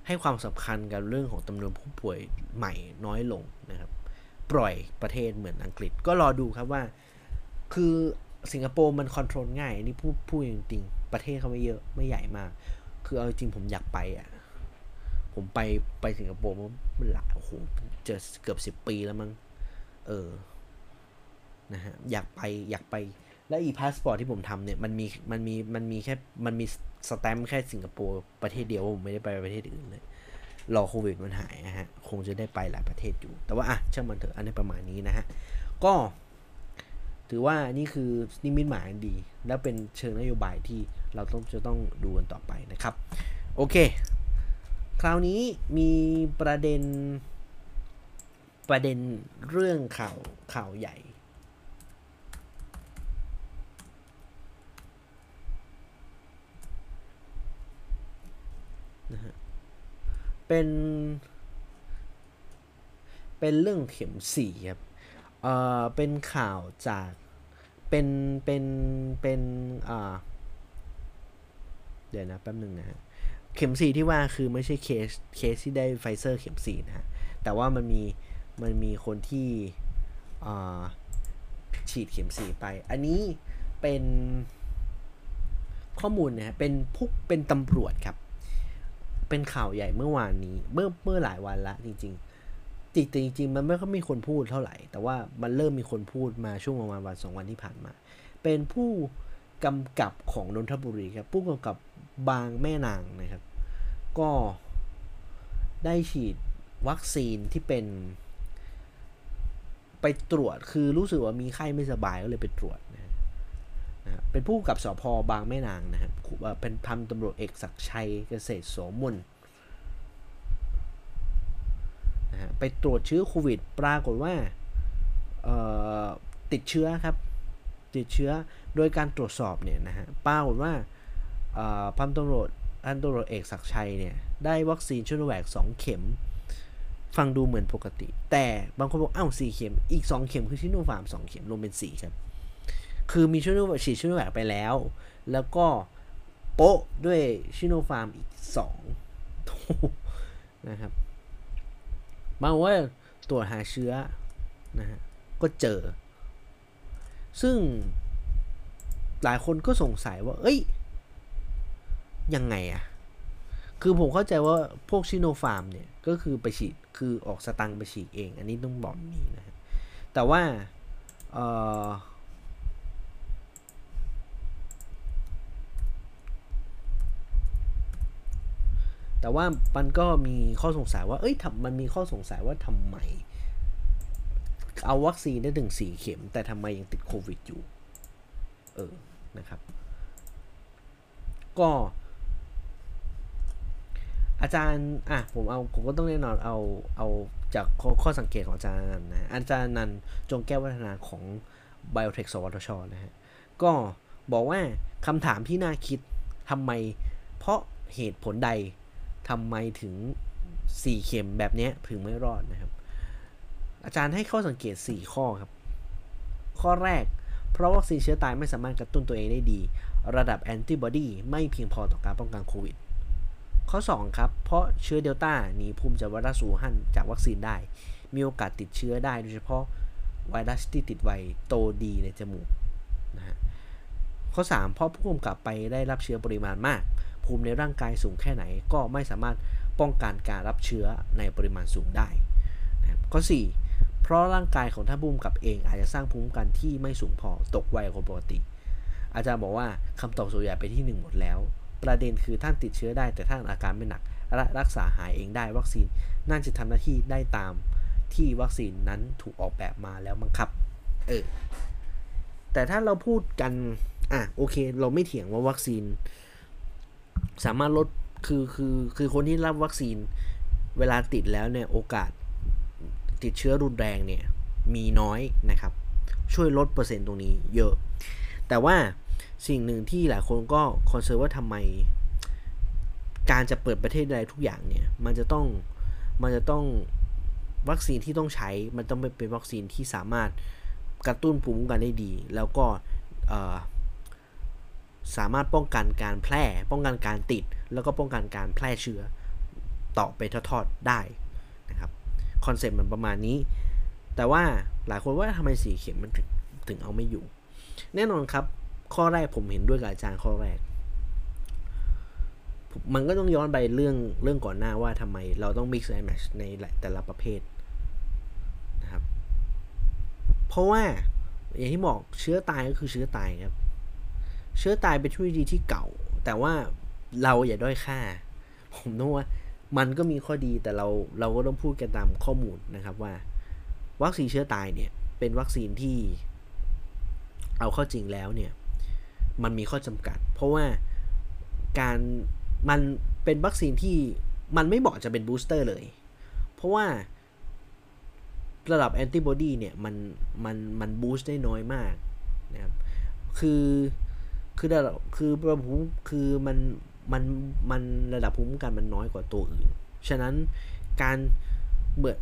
Speaker 1: ให้ความสำคัญกับเรื่องของจำนวนผู้ป่วยใหม่น้อยลงนะครับ ปล่อยประเทศเหมือนอังกฤษก็รอดูครับว่า คือสิงคโปร์มันคอนโทรลง่ายนี่พูดพูดจริงๆประเทศเขาไม่เยอะไม่ใหญ่มาก คือเอาจริงผมอยากไปอะ ผมไปไปสิงคโปร์มันหลายโอ้โหเจอเกือบสิบปีแล้วมั้งเออนะฮะอยากไปอยากไป และ e-passport ที่ผมทำเนี่ยมันมีมันมีมันมีแค่มันมีสแตมป์แค่สิงคโปร์ประเทศเดียวผมไม่ได้ไปประเทศอื่นเลยรอโควิดมันหายนะฮะคงจะได้ไปหลายประเทศอยู่ แต่ว่าอะช่างมันเถอะอันนี้ประมาณนี้นะฮะก็ถือว่านี่คือนิมิตหมายดี แล้วเป็นเชิงนโยบายที่เราต้องจะต้องดูกันต่อไปนะครับ โอเค คราวนี้มีประเด็น ประเด็นเรื่องข่าวข่าวใหญ่ นะฮะ เป็น เป็นเรื่องเข็มสี่ครับ เอ่อ เป็นข่าวจาก เป็น เป็น เป็น อ่า เดี๋ยวนะ แป๊บหนึ่งนะฮะ เข็มสี่ที่ว่าคือไม่ใช่เคสเคสที่ได้ไฟเซอร์เข็มสี่นะฮะ แต่ว่ามันมีมันมีคนที่ฉีดเข็มสี่ไป อันนี้เป็นข้อมูลนะเป็นผู้เป็นตำรวจครับ เป็นข่าวใหญ่เมื่อวานนี้ เมื่อเมื่อหลายวันละจริง ๆจริงจริงมันไม่ค่อยมีคนพูดเท่าไหร่ แต่ว่ามันเริ่มมีคนพูดมาช่วงประมาณวันสองวันที่ผ่านมา เป็นผู้กำกับของนนทบุรีครับ ผู้กำกับบางแม่นางนะครับ ก็ได้ฉีดวัคซีนที่เป็น ไปตรวจคือรู้สึกว่ามีไข้ไม่สบายก็เลยไปตรวจนะเป็นผู้กับสพบางแม่นางนะครับเป็นพันตำรวจเอกศักชัยเกษตรโสมนนะฮะไปตรวจเชื้อโควิด ปรากฏว่าติดเชื้อครับ ติดเชื้อโดยการตรวจสอบเนี่ยนะฮะปรากฏว่าพันตำรวจ พันตรวจเอกศักชัยเนี่ย ได้วัคซีนชิโนแวค2เข็ม ฟังดูเหมือนปกติ แต่บางคนบอกอ้าวสี่เข็ม อีก 2 เข็มคือชิโนฟาร์ม 2 เข็มรวมเป็น 4 ครับ คือมีชิโนฉีดชิโนแวคไปแล้ว แล้วก็โป๊ะด้วยชิโนฟาร์มอีกสองนะครับมาว่าตรวจหาเชื้อนะฮะก็เจอ ซึ่งหลายคนก็สงสัยว่า เอ้ย ยังไงอะคือผมเข้าใจว่าพวกชิโนฟาร์มเนี่ย ก็คือไปฉีด คือออกสตังค์ไปฉีดเอง อันนี้ต้องบอกนี้นะฮะแต่ว่าเออแต่ว่ามันก็มีข้อสงสัยว่า เอ้ยมันมีข้อสงสัยว่าทำไม เอาวัคซีนได้ถึงสี่เข็ม แต่ทำไมยังติดโควิดอยู่ เออ นะครับ ก็ อาจารย์อะผมเอาผมก็ต้องแน่นอนเอาเอาจากข้อข้อสังเกตของอาจารย์นันนะอาจารย์นันจงแก้ววัฒนาของ Biotech สวทชนะฮะก็บอกว่าคำถามที่น่าคิดทำไม เพราะเหตุผลใดทำไมถึง 4 เข็มแบบนี้ถึงไม่รอดนะครับ อาจารย์ให้ข้อสังเกต 4 ข้อครับ ข้อแรก เพราะวัคซีนเชื้อตายไม่สามารถกระตุ้นตัวเองได้ดี ระดับแอนติบอดีไม่เพียงพอต่อการป้องกันโควิด ข้อ 2 ครับ เพราะเชื้อเดลต้าหนีภูมิจากไวรัสอู่ฮั่นจากวัคซีนได้ มีโอกาสติดเชื้อได้โดยเฉพาะไวรัสที่ติดไวโตดีในจมูกนะฮะข้อ 3 เพราะผู้กำกับไปได้รับเชื้อปริมาณมาก ภูมิในร่างกายสูงแค่ไหนก็ไม่สามารถป้องกันการรับเชื้อในปริมาณสูงได้นะครับข้อ 4 เพราะร่างกายของท่านภูมิกับเองอาจจะสร้างภูมิคุ้มกันที่ไม่สูงพอตกไวกว่าคนปกติ อาจารย์บอกว่าคำตอบส่วนใหญ่ไปที่ 1 หมดแล้ว ประเด็นคือท่านติดเชื้อได้ แต่ท่านอาการไม่หนักและรักษาหายเองได้วัคซีนน่าจะทำหน้าที่ได้ตามที่วัคซีนนั้นถูกออกแบบมาแล้วมั้งครับ เออ แต่ถ้าเราพูดกัน อะโอเค เราไม่เถียงว่าวัคซีน สามารถลดคือคือคือคนที่รับวัคซีนเวลาติดแล้วเนี่ยโอกาสติดเชื้อรุนแรงเนี่ยมีน้อยนะครับ ช่วยลดเปอร์เซ็นต์ตรงนี้เยอะ แต่ว่า สิ่งหนึ่งที่หลายคนก็ concern ว่าทำไม การจะเปิดประเทศใดทุกอย่างเนี่ย มันจะต้องมันจะต้องวัคซีนที่ต้องใช้มันต้องเป็นวัคซีนที่สามารถกระตุ้นภูมิคุ้มกันได้ดี แล้วก็สามารถป้องกันการแพร่ ป้องกันการติด แล้วก็ป้องกันการแพร่เชื้อต่อไปทอดๆได้นะครับ concept มันประมาณนี้ แต่ว่าหลายคนว่าทำไมสี่เข็มมันถึงถึงเอาไม่อยู่ แน่นอนครับ ข้อแรกผมเห็นด้วยกับอาจารย์ข้อแรก มันก็ต้องย้อนไปเรื่องเรื่องก่อนหน้าว่าทำไมเราต้อง mix and match ในแต่ละประเภทนะครับ เพราะว่าอย่างที่บอกเชื้อตายก็คือเชื้อตายครับ เชื้อตายเป็นเทคโนโลยีที่เก่า แต่ว่าเราอย่าด้อยค่า ผมนึกว่ามันก็มีข้อดีแต่เราเราก็ต้องพูดกันตามข้อมูลนะครับว่า วัคซีนเชื้อตายเนี่ยเป็นวัคซีนที่ เอาเข้าจริงแล้วเนี่ย มันมีข้อจำกัด เพราะว่าการมันเป็นวัคซีนที่มันไม่เหมาะจะเป็นบูสเตอร์เลย เพราะว่าระดับแอนติบอดีเนี่ย มันมันมันบูสต์ได้น้อยมากนะครับคือคือระดับคือระดับภูมิคือมันมันมันระดับภูมิคุ้มกันมันน้อยกว่าตัวอื่น ฉะนั้นการเมื่อ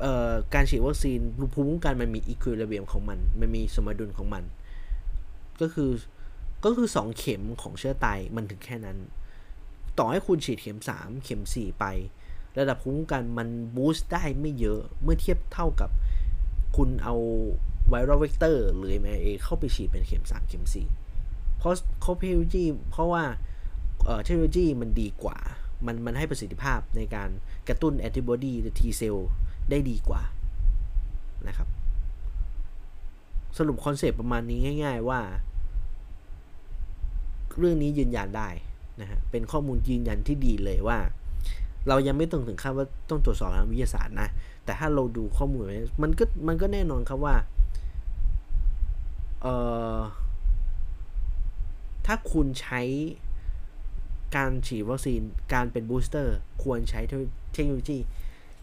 Speaker 1: เอ่อการฉีดวัคซีนภูมิคุ้มกันมันมี equilibrium ของมัน มันมีสมดุลของมัน ก็คือ ก็คือ 2 เข็มของเชื้อตายมันถึงแค่นั้น ต่อให้คุณฉีดเข็ม 3 เข็ม 4 ไป ระดับภูมิคุ้มกันมัน boost ได้ไม่เยอะเมื่อเทียบเท่ากับคุณเอา viral vector หรือ mRNA เข้าไปฉีดเป็นเข็ม 3 เข็ม 4 เพราะเขาเทคโนโลยีเพราะว่าเทคโนโลยีมันดีกว่า มันมันให้ประสิทธิภาพในการกระตุ้นแอนติบอดีหรือ T เซลได้ดีกว่านะครับ สรุปคอนเซปต์ประมาณนี้ง่าย ๆ ว่า เรื่องนี้ยืนยันได้นะฮะเป็นข้อมูลยืนยันที่ดีเลยว่า เรายังไม่ต้องถึงขั้นว่าต้องตรวจสอบทางวิทยาศาสตร์นะ แต่ถ้าเราดูข้อมูลมันก็มันก็แน่นอนครับว่าเอ่อถ้าคุณใช้การฉีดวัคซีนการเป็น booster ควรใช้เทคโนโลยี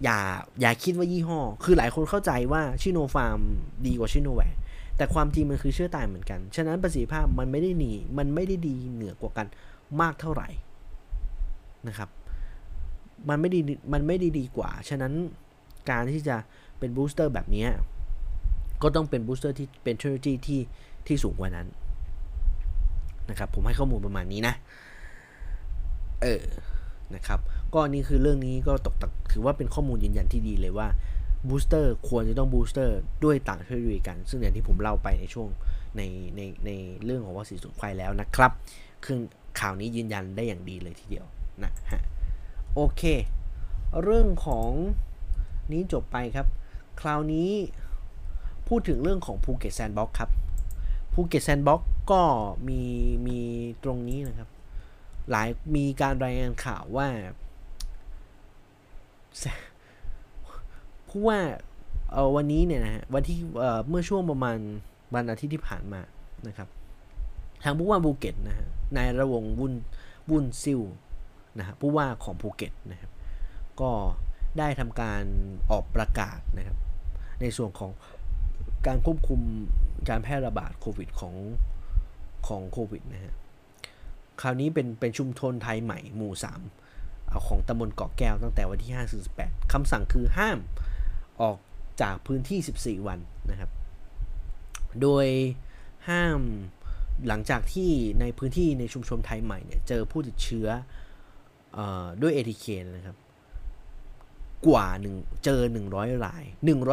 Speaker 1: อย่าอย่าคิดว่ายี่ห้อ คือหลายคนเข้าใจว่าซิโนฟาร์มดีกว่าซิโนแวค แต่ความจริงมันคือเชื้อตายเหมือนกัน ฉะนั้นประสิทธิภาพมันไม่ได้หนี มันไม่ได้ดีเหนือกว่ากันมากเท่าไหร่นะครับ มันไม่ดี มันไม่ได้ดีกว่า ฉะนั้นการที่จะเป็น booster แบบนี้ก็ต้องเป็น booster ที่เป็นเทคโนโลยีที่ที่สูงกว่านั้นนะครับ ผมให้ข้อมูลประมาณนี้นะ เออ นะครับ ก็นี่คือเรื่องนี้ก็ตกตักถือว่าเป็นข้อมูลยืนยันที่ดีเลยว่า booster ควรจะต้อง booster ด้วยต่างเทคโนโลยีกัน ซึ่งอย่างที่ผมเล่าไปในช่วงในในในเรื่องของวัคซีนสูตรไขว้แล้วนะครับคือข่าวนี้ยืนยันได้อย่างดีเลยทีเดียวนะฮะโอเค เรื่องของนี้จบไปครับ คราวนี้พูดถึงเรื่องของภูเก็ต Sandbox ครับภูเก็ต Sandbox ก็มีมีตรงนี้นะครับ หลายมีการรายงานข่าวว่า ผู้ว่าวันนี้เนี่ยนะฮะวันที่เมื่อช่วงประมาณวันอาทิตย์ที่ผ่านมานะครับทางผู้ว่าภูเก็ตนะฮะนายณรงค์ วุ่นซิ้วนะฮะผู้ว่าของภูเก็ตนะครับ ก็ได้ทำการออกประกาศนะครับ ในส่วนของการควบคุมการแพร่ระบาดโควิดของของโควิดนะฮะคราวนี้เป็นเป็นชุมชนไทยใหม่หมู่ 3 เอาของตำบลเกาะแก้วตั้งแต่วันที่5ถึง18คำสั่งคือห้าม ออกจากพื้นที่่ 14 วันนะครับ โดยห้ามหลังจากที่ในพื้นที่ในชุมชนไทยใหม่เนี่ยเจอผู้ติดเชื้ออด้วย ATK นะครับ กว่าหนึ่งเจอ 100 ราย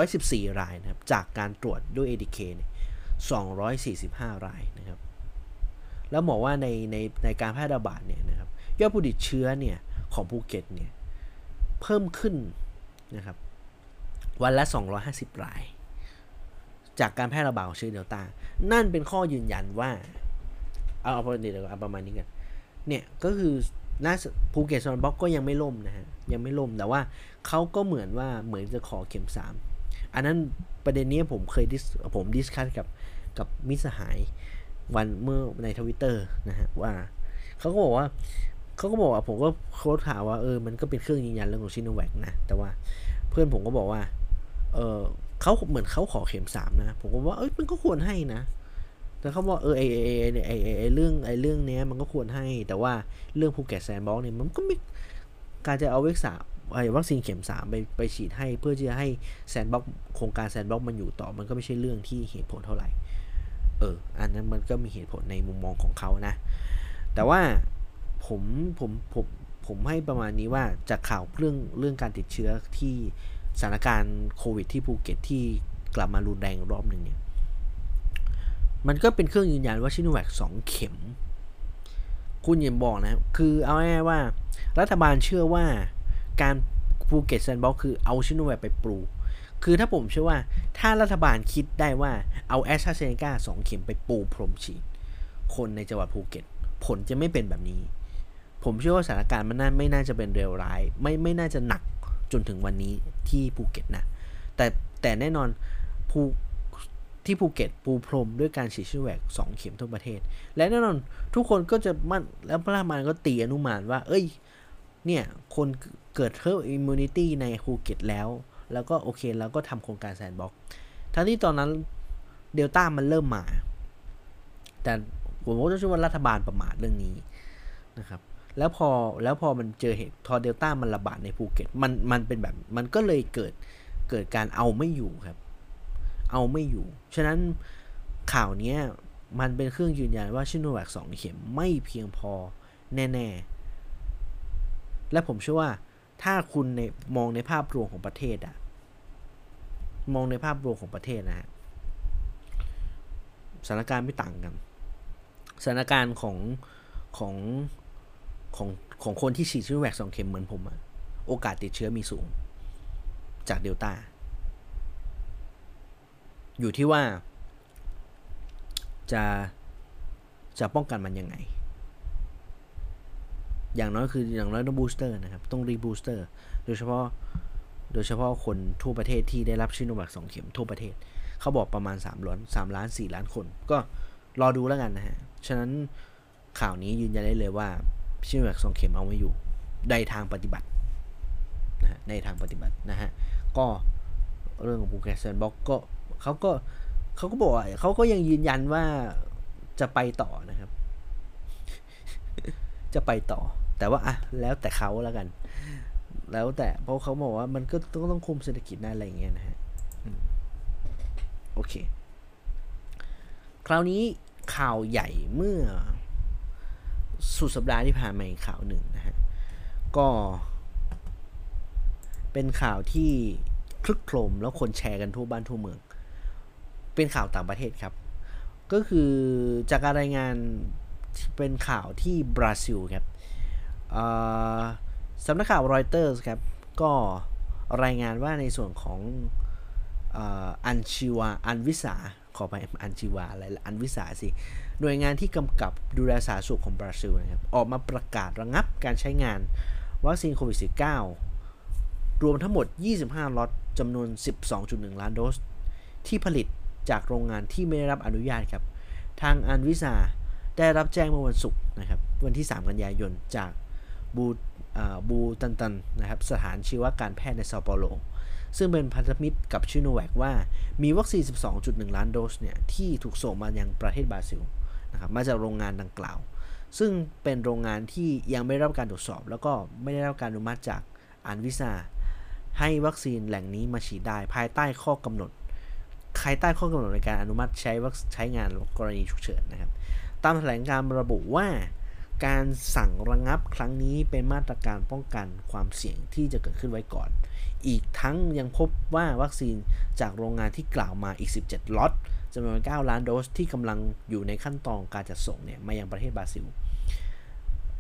Speaker 1: 114 รายนะครับ จากการตรวจด้วย ATK เนี่ย245 รายนะครับ แล้วบอกว่าในในในการแพร่ระบาดเนี่ยนะครับยอดผู้ติดเชื้อเนี่ยของภูเก็ตเนี่ยเพิ่มขึ้นนะครับ วันละ 250 ราย จากการแพร่ระบาดของเชื้อเดลต้า นั่นเป็นข้อยืนยันว่า เอาเอาประเดี๋ยวเอาประมาณนี้กัน เนี่ยก็คือน่าภูเก็ต Sandbox ก็ยังไม่ล่มนะฮะ ยังไม่ล่ม แต่ว่าเขาก็เหมือนว่าเหมือนจะขอเข็ม3อันนั้นประเด็นนี้ผมเคย dis ผม discuss กับกับมิตรสหายวันเมื่อในทวิตเตอร์นะฮะว่าเขาก็บอกว่าเขาก็บอกว่าผมก็ quote ถามว่าเออมันก็เป็นเครื่องยืนยันเรื่องของซิโนแวคนะ แต่ว่าเพื่อนผมก็บอกว่า เออเขาเหมือนเขาขอเข็มสามนะ ผมก็ว่าเอ้ยมันก็ควรให้นะ แต่เขาบอกเออไอไอไอไอไอเรื่องไอเรื่องเนี้ยมันก็ควรให้ แต่ว่าเรื่องภูเก็ต Sandbox เนี่ยมันก็ไม่การจะเอาเวกสาไอวัคซีนเข็มสามไปไปฉีดให้เพื่อที่จะให้ Sandbox โครงการ Sandbox มันอยู่ต่อ มันก็ไม่ใช่เรื่องที่เหตุผลเท่าไหร่ เออ อันนั้นมันก็มีเหตุผลในมุมมองของเขานะ แต่ว่าผมผมผมผมให้ประมาณนี้ว่าจากข่าวเรื่องเรื่องการติดเชื้อที่ สถานการณ์โควิดที่ภูเก็ตที่กลับมารุนแรงรอบหนึ่งเนี่ย มันก็เป็นเครื่องยืนยันว่าซิโนแวคสองเข็ม คุณยิมบอกนะ คือเอาง่ายๆว่า รัฐบาลเชื่อว่าการภูเก็ต Sandbox คือเอาชิโนแวคไปปลูก คือถ้าผมเชื่อว่าถ้ารัฐบาลคิดได้ว่าเอาแอสตราเซเนกาสองเข็มไปปูพรมฉีด คนในจังหวัดภูเก็ต ผลจะไม่เป็นแบบนี้ ผมเชื่อว่าสถานการณ์มันน่าไม่น่าจะเป็นเลวร้าย ไม่ไม่น่าจะหนัก จนถึงวันนี้ที่ภูเก็ตนะแต่แต่แน่นอนภูที่ภูเก็ตปูพรมด้วยการฉีดซิโนแวคสองเข็มทั่วประเทศ และแน่นอนทุกคนก็จะมั่นแล้วรัฐบาลมันก็ตีอนุมานว่า เอ้ย เนี่ย คนเกิด herd immunity ในภูเก็ตแล้ว แล้วก็โอเคแล้วก็ทำโครงการ Sandbox ทั้งที่ตอนนั้นเดลต้ามันเริ่มมา แต่ผมก็จะช่วยว่ารัฐบาลประมาทเรื่องนี้นะครับ แล้วพอแล้วพอมันเจอเหตุทอเดลต้ามันระบาดในภูเก็ตมันมันเป็นแบบมันก็เลยเกิดเกิดการเอาไม่อยู่ครับ เอาไม่อยู่ ฉะนั้นข่าวนี้มันเป็นเครื่องยืนยันว่าซิโนแวคสองเข็มไม่เพียงพอแน่ ๆ และผมเชื่อว่าถ้าคุณในมองในภาพรวมของประเทศอะมองในภาพรวมของประเทศนะฮะสถานการณ์ไม่ต่างกันสถานการณ์ของของ ของของคนที่ฉีดซิโนแวคสองเข็มเหมือนผมอะโอกาสติดเชื้อมีสูง จากเดลต้า อยู่ที่ว่า จะจะป้องกันมันยังไง อย่างน้อยคืออย่างน้อยต้อง booster นะครับ ต้องรีบ booster โดยเฉพาะโดยเฉพาะคนทั่วประเทศที่ได้รับชิโนแวคสองเข็มทั่วประเทศ เขาบอกประมาณ3ล้าน3ล้าน 4 ล้านคน ก็รอดูแล้วกันนะฮะ ฉะนั้นข่าวนี้ยืนยันได้เลยว่า ชิโนแวคสองเข็มเอาไม่อยู่ในทางปฏิบัตินะฮะในทางปฏิบัตินะฮะก็เรื่องของภูเก็ต sandbox ก็เขาก็เขาก็บอกเขาก็ยังยืนยันว่าจะไปต่อนะครับ จะไปต่อ แต่ว่าอะแล้วแต่เขาแล้วกัน แล้วแต่เพราะเขาบอกว่ามันก็ต้องต้องคุมเศรษฐกิจนะอะไรอย่างเงี้ยนะฮะโอเค คราวนี้ข่าวใหญ่เมื่อ สุดสัปดาห์ที่ผ่านมาอีกข่าวหนึ่งนะฮะ ก็ เป็นข่าวที่ครึกโครมแล้วคนแชร์กันทั่วบ้านทั่วเมือง เป็นข่าวต่างประเทศครับ ก็คือจากการรายงานเป็นข่าวที่บราซิลครับสำนักข่าวรอยเตอร์สครับ ก็รายงานว่าในส่วนของอันชิวา อันวิสา ขอไปอันชิวาอะไรอันวิสาสิ หน่วยงานที่กำกับดูแลสาธารณสุขของบราซิลนะครับออกมาประกาศระงับการใช้งานวัคซีนโควิด -19 รวมทั้งหมด 25 ล็อตจำนวน 12.1 ล้านโดส ที่ผลิตจากโรงงานที่ไม่ได้รับอนุญาตครับ ทางอันวิสาได้รับแจ้งเมื่อวันศุกร์นะครับ วันที่ 3 กันยายน จากบูบูตันตันนะครับ สถาบันชีวการแพทย์ในซาเปาโล ซึ่งเป็นพันธมิตรกับชิโนแวคว่า มีวัคซีน 12.1 ล้านโดสเนี่ย ที่ถูกส่งมายังประเทศบราซิล นะครับมาจากโรงงานดังกล่าว ซึ่งเป็นโรงงานที่ยังไม่ได้รับการตรวจสอบ แล้วก็ไม่ได้รับการอนุมัติจากอันวิซาให้วัคซีนแหล่งนี้มาฉีดได้ภายใต้ข้อกำหนดภายใต้ข้อกำหนดในการอนุมัติใช้วัคใช้งานกรณีฉุกเฉินนะครับ ตามแถลงการระบุว่าการสั่งระงงับครั้งนี้เป็นมาตรการป้องกันความเสี่ยงที่จะเกิดขึ้นไว้ก่อน อีกทั้งยังพบว่าวัคซีนจากโรงงานที่กล่าวมาอีก 17 ล็อต จำนวน 9 ล้านโดสที่กำลังอยู่ในขั้นตอนการจัดส่งเนี่ยมายังประเทศบราซิล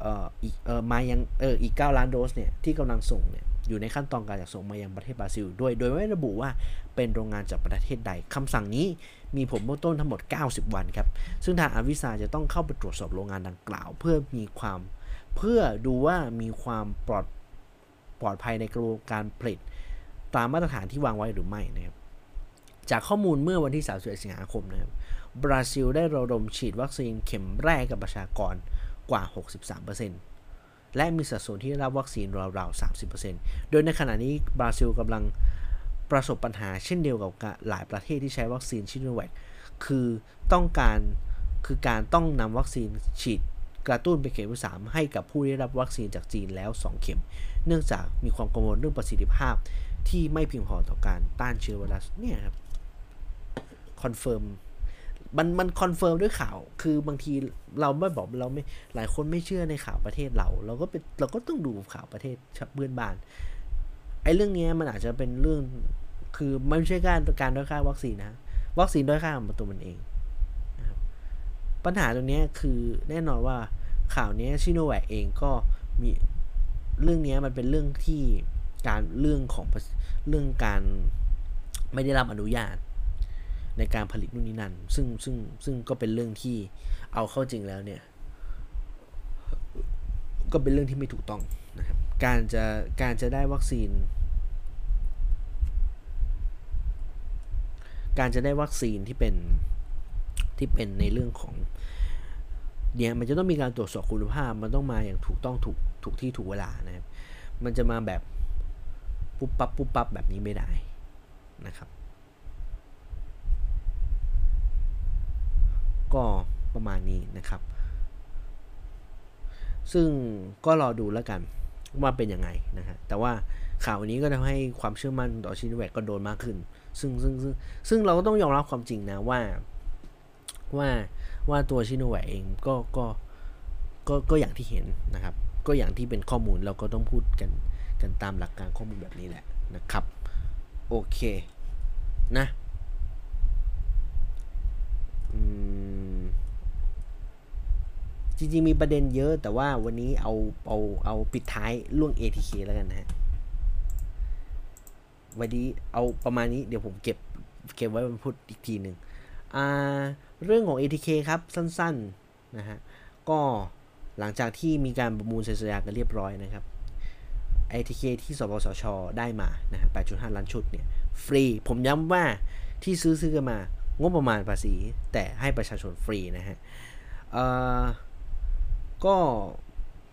Speaker 1: เอ่ออีกเอ่อมายังเอออีก 9 ล้านโดสเนี่ยที่กำลังส่งเนี่ยอยู่ในขั้นตอนการจัดส่งมายังประเทศบราซิลด้วย โดยไม่ระบุว่าเป็นโรงงานจากประเทศใดคำสั่งนี้มีผลเบื้องต้นทั้งหมด 90 วันครับ ซึ่งทางอาวิซาจะต้องเข้าไปตรวจสอบโรงงานดังกล่าว เพื่อมีความเพื่อดูว่ามีความปลอดปลอดภัยในกระบวนการผลิต ตามมาตรฐานที่วางไว้หรือไม่นะครับ จากข้อมูลเมื่อวันที่ 31 สิงหาคมนะครับบราซิลได้ระดมฉีดวัคซีนเข็มแรกกับประชากรกว่า 63%และมีสัดส่วนที่ได้รับวัคซีนราวๆ 30%โดยในขณะนี้บราซิลกำลังประสบปัญหาเช่นเดียวกับหลายประเทศที่ใช้วัคซีนชิโนแวคคือต้องการคือการต้องนำวัคซีนฉีดกระตุ้นเป็นเข็มที่3ให้กับผู้ได้รับวัคซีนจากจีนแล้ว 2 เข็ม เนื่องจากมีความกังวลเรื่องประสิทธิภาพที่ไม่เพียงพอต่อการต้านเชื้อไวรัสเนี่ยครับ confirm มันมัน confirm ด้วยข่าว คือบางทีเราไม่บอกเราไม่หลายคนไม่เชื่อในข่าวประเทศเรา เราก็เป็นเราก็ต้องดูข่าวประเทศเพื่อนบ้านไอ้เรื่องนี้มันอาจจะเป็นเรื่องคือไม่ใช่การการด้อยค่าวัคซีนนะวัคซีนด้อยค่าของตัวมันเองนะครับปัญหาตรงนี้คือแน่นอนว่าข่าวนี้ชิโนแวกเองก็มีเรื่องนี้มันเป็นเรื่องที่การเรื่องของเรื่องการไม่ได้รับอนุญาต ในการผลิตนู่นนี่นั่น ซึ่งซึ่งซึ่งก็เป็นเรื่องที่เอาเข้าจริงแล้วเนี่ย ก็เป็นเรื่องที่ไม่ถูกต้องนะครับ การจะการจะได้วัคซีน การจะได้วัคซีนที่เป็นที่เป็นในเรื่องของเนี่ยมันจะต้องมีการตรวจสอบคุณภาพ มันต้องมาอย่างถูกต้องถูกถูกที่ถูกเวลานะครับ มันจะมาแบบปุ๊บปั๊บปุ๊บปั๊บแบบนี้ไม่ได้นะครับ ก็ประมาณนี้นะครับ ซึ่งก็รอดูแล้วกันว่าเป็นยังไงนะฮะแต่ว่าข่าวนี้ก็ทำให้ความเชื่อมั่นต่อชินแวกก็โดนมากขึ้น ซึ่งซึ่งซึ่งซึ่งเราก็ต้องยอมรับความจริงนะว่าว่าว่าตัวชินแวกเองก็ก็ก็ก็อย่างที่เห็นนะครับ ก็อย่างที่เป็นข้อมูลเราก็ต้องพูดกันกันตามหลักการข้อมูลแบบนี้แหละนะครับ โอเคนะอืม จริงๆมีประเด็นเยอะแต่ว่าวันนี้เอาเอาเอาปิดท้ายเรื่อง ATK แล้วกันนะฮะวันนี้เอาประมาณนี้เดี๋ยวผมเก็บเก็บไว้มาพูดอีกทีหนึ่งอ่าเรื่องของ ATK ครับสั้นๆนะฮะก็หลังจากที่มีการประมูลเซ็นสัญญากันเรียบร้อยนะครับ ATK ที่สปสช ได้มานะฮะ8.5 ล้านชุดเนี่ยฟรี ผมย้ำว่าที่ซื้อซื้อกันมางบประมาณภาษี แต่ให้ประชาชนฟรีนะฮะเอ่อ ก็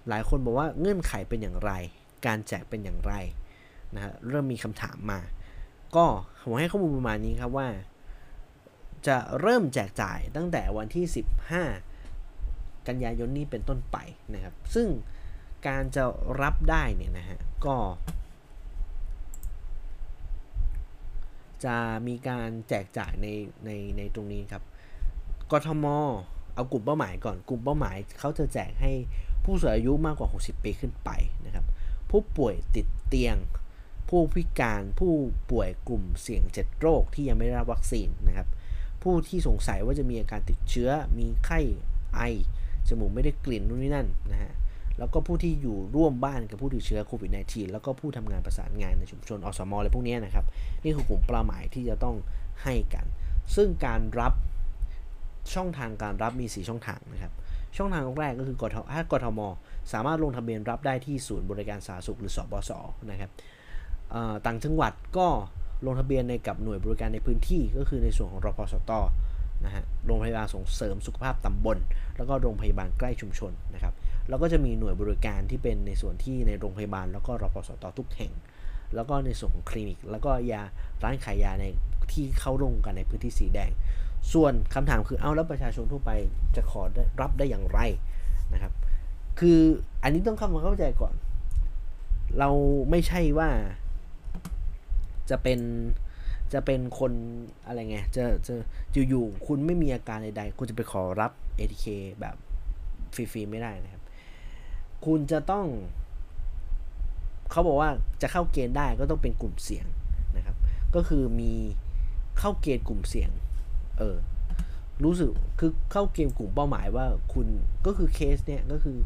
Speaker 1: หลายคนบอกว่าเงื่อนไขเป็นอย่างไร การแจกเป็นอย่างไรนะฮะเริ่มมีคำถามมา ก็ผมให้ข้อมูลประมาณนี้ครับว่า จะเริ่มแจกจ่ายตั้งแต่วันที่ 15 กันยายนนี้เป็นต้นไปนะครับ ซึ่งการจะรับได้เนี่ยนะฮะก็ จะมีการแจกจ่ายในในในตรงนี้ครับกทม เอากลุ่มเป้าหมายก่อนกลุ่มเป้าหมายเขาจะแจกให้ผู้สูงอายุมากกว่า 60 ปีขึ้นไปนะครับ ผู้ป่วยติดเตียง ผู้พิการผู้ป่วยกลุ่มเสี่ยง 7 โรคที่ยังไม่ได้รับวัคซีนนะครับ ผู้ที่สงสัยว่าจะมีอาการติดเชื้อ มีไข้ไอ จมูกไม่ได้กลิ่นนู่นนี่นั่นนะฮะแล้วก็ผู้ที่อยู่ร่วมบ้านกับผู้ติดเชื้อโควิด -19 แล้วก็ผู้ทำงานประสานงานในชุมชนอสมอะไรพวกนี้นะครับ นี่คือกลุ่มเป้าหมายที่จะต้องให้กัน ซึ่งการรับ ช่องทางการรับมี 4 ช่องทางนะครับ ช่องทางแรกก็คือกทถ้ากทม สามารถลงทะเบียนรับได้ที่ศูนย์บริการสาธารณสุขหรือสบสนะครับต่างจังหวัดก็ลงทะเบียนในกับหน่วยบริการในพื้นที่ก็คือในส่วนของรพสตนะฮะโรงพยาบาลส่งเสริมสุขภาพตำบล แล้วก็โรงพยาบาลใกล้ชุมชนนะครับแล้วก็จะมีหน่วยบริการที่เป็นในส่วนที่ในโรงพยาบาล แล้วก็รพสตทุกแห่ง แล้วก็ในส่วนของคลินิก แล้วก็ยาร้านขายยาในที่เข้าร่วมกันในพื้นที่สีแดง ส่วนคำถามคือเอาแล้วประชาชนทั่วไปจะขอรับได้อย่างไรนะครับ คืออันนี้ต้องเข้ามาเข้าใจก่อน เราไม่ใช่ว่าจะเป็นจะเป็นคนอะไรไงจะจะอยู่ๆคุณไม่มีอาการใดๆ คุณจะไปขอรับ ATK แบบฟรีๆไม่ได้นะครับ คุณจะต้อง เขาบอกว่าจะเข้าเกณฑ์ได้ก็ต้องเป็นกลุ่มเสี่ยงนะครับ ก็คือมีเข้าเกณฑ์กลุ่มเสี่ยง เออ รู้สึกคือเข้าเกณฑ์กลุ่มเป้าหมายว่าคุณก็คือเคสเนี่ยก็คือ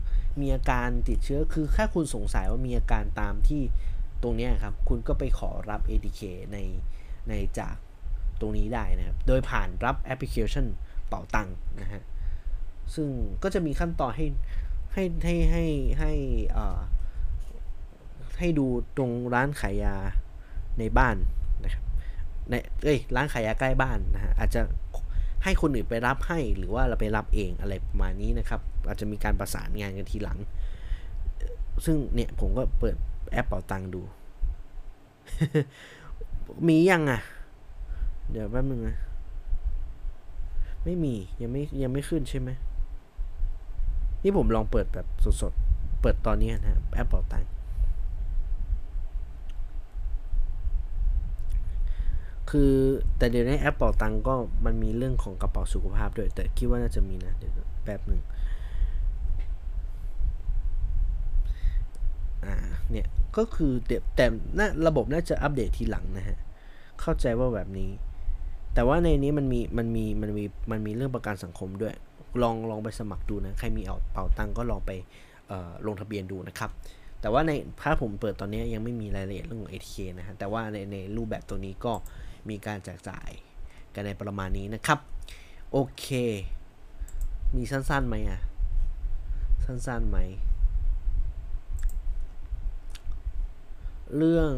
Speaker 1: มีอาการติดเชื้อคือแค่คุณสงสัยว่ามีอาการตามที่ตรงนี้ครับ คุณก็ไปขอรับ ATK ในในจากตรงนี้ได้นะครับ โดยผ่านรับแอปพลิเคชันเป่าตังนะฮะ ซึ่งก็จะมีขั้นตอนให้ให้ให้ให้ให้ให้ดูตรงร้านขายยาในบ้านนะครับในเอ้ยร้านขายยาใกล้บ้านนะฮะอาจจะ ให้คนอื่นไปรับให้หรือว่าเราไปรับเองอะไรประมาณนี้นะครับ อาจจะมีการประสานงานกันทีหลัง ซึ่งเนี่ยผมก็เปิดแอปเป่าตังดู มียังอะ เดี๋ยวแป๊บนึงนะไม่มียังไม่ยังไม่ขึ้นใช่ไหมนี่ผมลองเปิดแบบสดๆ เปิดตอนนี้นะแอปเป่าตัง คือแต่เดี๋ยวนี้แอปเป่าตังก็มันมีเรื่องของกระเป๋าสุขภาพด้วย แต่คิดว่าน่าจะมีนะ เดี๋ยวแป๊บหนึ่งอ่าเนี่ยก็คือแต่น่ระบบน่าจะอัปเดตทีหลังนะฮะ เข้าใจว่าแบบนี้ แต่ว่าในนี้มันมีมันมีมันมีมันมีเรื่องประกันสังคมด้วย ลองลองไปสมัครดูนะ ใครมีเอาเป่าตังก็ลองไปลงทะเบียนดูนะครับ แต่ว่าในถ้าผมเปิดตอนนี้ยังไม่มีรายละเอียดเรื่องของ ATK นะฮะ แต่ว่าในในรูปแบบตัวนี้ก็ มีการแจกจ่ายกันในประมาณนี้นะครับ โอเค มีสั้นๆไหมอะ สั้นๆไหม เรื่อง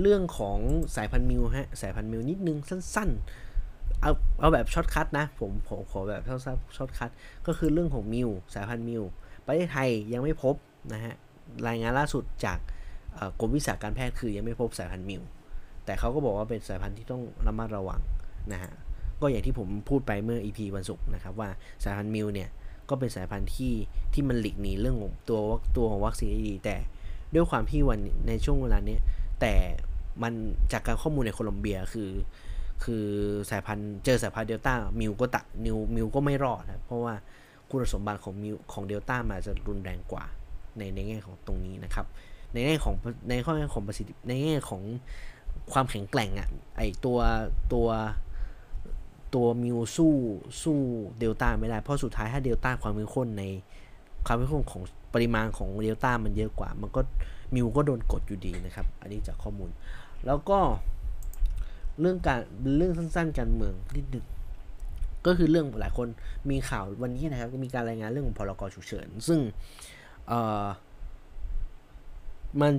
Speaker 1: เรื่องของสายพันธุ์มิวฮะ สายพันธุ์มิวนิดนึงสั้นๆ เอาเอาแบบ shortcut นะ ผมผมขอแบบสั้นๆ shortcut ก็คือเรื่องของมิวสายพันธุ์มิวประเทศไทยยังไม่พบนะฮะ รายงานล่าสุดจากกรมวิชาการแพทย์คือยังไม่พบสายพันธุ์มิว แต่เขาก็บอกว่าเป็นสายพันธุ์ที่ต้องระมัดระวังนะฮะก็อย่างที่ผมพูดไปเมื่อ EP วันศุกร์นะครับว่าสายพันธุ์มิวเนี่ยก็เป็นสายพันธุ์ที่ที่มันหลีกหนีเรื่องของตัวตัวของวัคซีนได้ดีแต่ด้วยความที่วันในช่วงเวลานี้แต่มันจากการข้อมูลในโคลอมเบียคือ คือสายพันธุ์เจอสายพันธุ์เดลต้ามิวก็ตะนิวมิวก็ไม่รอดนะเพราะว่าคุณสมบัติของมิวของเดลต้ามาจะรุนแรงกว่าในในแง่ของตรงนี้นะครับ ในแง่ของในข้อแง่ของประสิทธิในแง่ของ ความแข็งแกร่งอะ่ะไอตัวตัวตัวมิวสู้สู้เดลต้าไม่ได้ เพราะสุดท้ายถ้าเดลต้าความเข้มข้นในความเข้มข้นของปริมาณของเดลต้ามันเยอะกว่า มันก็มิวก็โดนกดอยู่ดีนะครับ อันนี้จากข้อมูล แล้วก็เรื่องการเรื่องสั้นๆการเมืองนิดนึงก็คือเรื่องหลายคนมีข่าววันนี้นะครับ ก็มีการรายงานเรื่องของพรกฉุกเฉิน ซึ่งเออมัน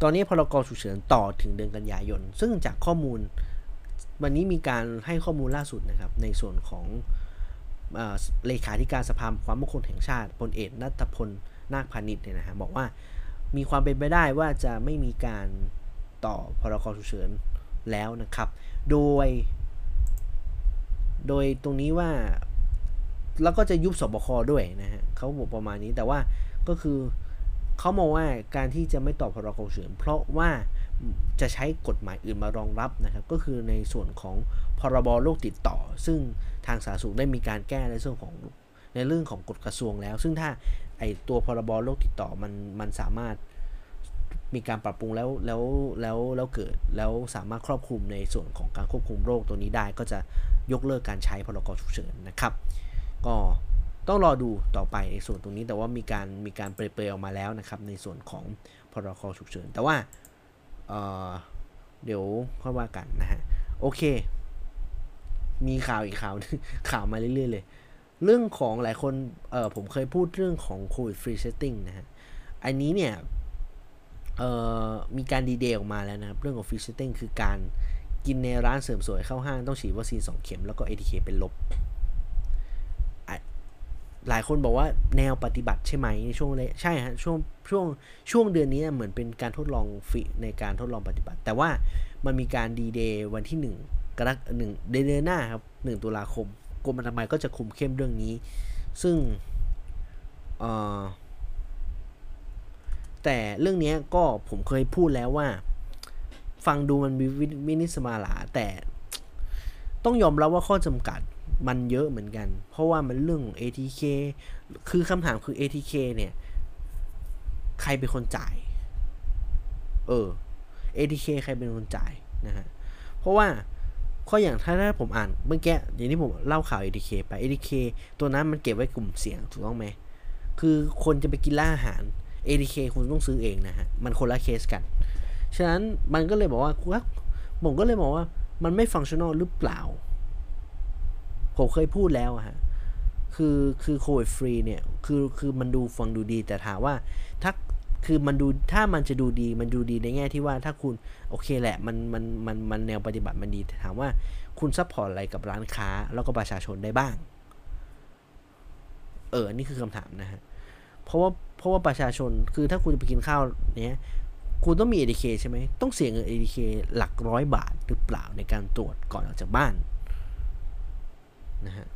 Speaker 1: ตอนนี้พรกฉุกเฉินต่อถึงเดือนกันยายน ซึ่งจากข้อมูลวันนี้มีการให้ข้อมูลล่าสุดนะครับ ในส่วนของเลขาธิการสภาความมั่นคงแห่งชาติพลเอกนัทพลนาคพาณิชย์เนี่ยนะฮะบอกว่ามีความเป็นไปได้ว่าจะไม่มีการต่อพรกฉุกเฉินแล้วนะครับ โดย โดยตรงนี้ว่า แล้วก็จะยุบสบคด้วยนะฮะเขาบอกประมาณนี้แต่ว่าก็คือ เขามองว่าการที่จะไม่ต่อพรกฉุกเฉินเพราะว่าจะใช้กฎหมายอื่นมารองรับนะครับ ก็คือในส่วนของพรบโรคติดต่อ ซึ่งทางสาธารณสุขได้มีการแก้ในส่วนของในเรื่องของกฎกระทรวงแล้ว ซึ่งถ้าไอตัวพรบโรคติดต่อมันมันสามารถมีการปรับปรุงแล้วแล้วแล้วแล้วเกิดแล้วสามารถครอบคลุมในส่วนของการควบคุมโรคตัวนี้ได้ ก็จะยกเลิกการใช้พรกฉุกเฉินนะครับ ก็ ต้องรอดูต่อไปในส่วนตรงนี้แต่ว่ามีการมีการเปรยออกมาแล้วนะครับ ในส่วนของพรกฉุกเฉินแต่ว่าเดี๋ยวค่อยว่ากันนะฮะโอเค มีข่าวอีกข่าวข่าวมาเรื่อยๆเลย เรื่องของหลายคนเออผมเคยพูดเรื่องของโควิด free setting นะฮะอันนี้เนี่ยมีการดีเดย์ออกมาแล้วนะครับ เรื่องของ free setting คือการกินในร้านเสริมสวยเข้าห้างต้องฉีดวัคซีน2เข็มแล้วก็ ATK เป็นลบ หลายคนบอกว่าแนวปฏิบัติใช่ไหมในช่วงเลยใช่ฮะช่วงช่วงช่วงเดือนนี้เหมือนเป็นการทดลองฟิในการทดลองปฏิบัติ แต่ว่ามันมีการดีเดย์วันที่ 1 กรกฎาหนึ่งเดือนหน้าครับ1ตุลาคมกรมอนามัยก็จะคุมเข้มเรื่องนี้ ซึ่งแต่เรื่องนี้ก็ผมเคยพูดแล้วว่า ฟังดูมันมีวินิสมาลาแต่ต้องยอมรับว่าข้อจำกัด มันเยอะเหมือนกัน เพราะว่ามันเรื่อง ATK คือคำถามคือ ATK เนี่ย ใครเป็นคนจ่าย เออ ATK ใครเป็นคนจ่ายนะฮะ เพราะว่าข้ออย่างถ้าถ้าผมอ่านเมื่อกี้อย่างที่ผมเล่าข่าว ATK ไป ATK ตัวนั้นมันเก็บไว้กลุ่มเสี่ยงถูกต้องไหม คือคนจะไปกินร้านอาหาร ATK คุณต้องซื้อเองนะฮะ มันคนละเคสกัน ฉะนั้นมันก็เลยบอกว่าผมก็เลยบอกว่ามันไม่ฟังชั่นอลหรือเปล่า ผมเคยพูดแล้วอะฮะคือคือโควิดฟรีเนี่ย คือคือมันดูฟังดูดี แต่ถามว่าถ้าคือมันดูถ้ามันจะดูดีมันดูดีในแง่ที่ว่าถ้าคุณโอเคแหละมันมันมันมันแนวปฏิบัติมันดีแต่ถามว่าคุณ support อะไรกับร้านค้าแล้วก็ประชาชนได้บ้าง เออนี้คือคำถามนะฮะเพราะว่าเพราะว่าประชาชนคือถ้าคุณจะไปกินข้าวเนี้ยคุณต้องมี ADK ใช่ไหมต้องเสียเงิน ADK หลักร้อยบาทหรือเปล่าในการตรวจก่อนออกจากบ้าน นะฮะ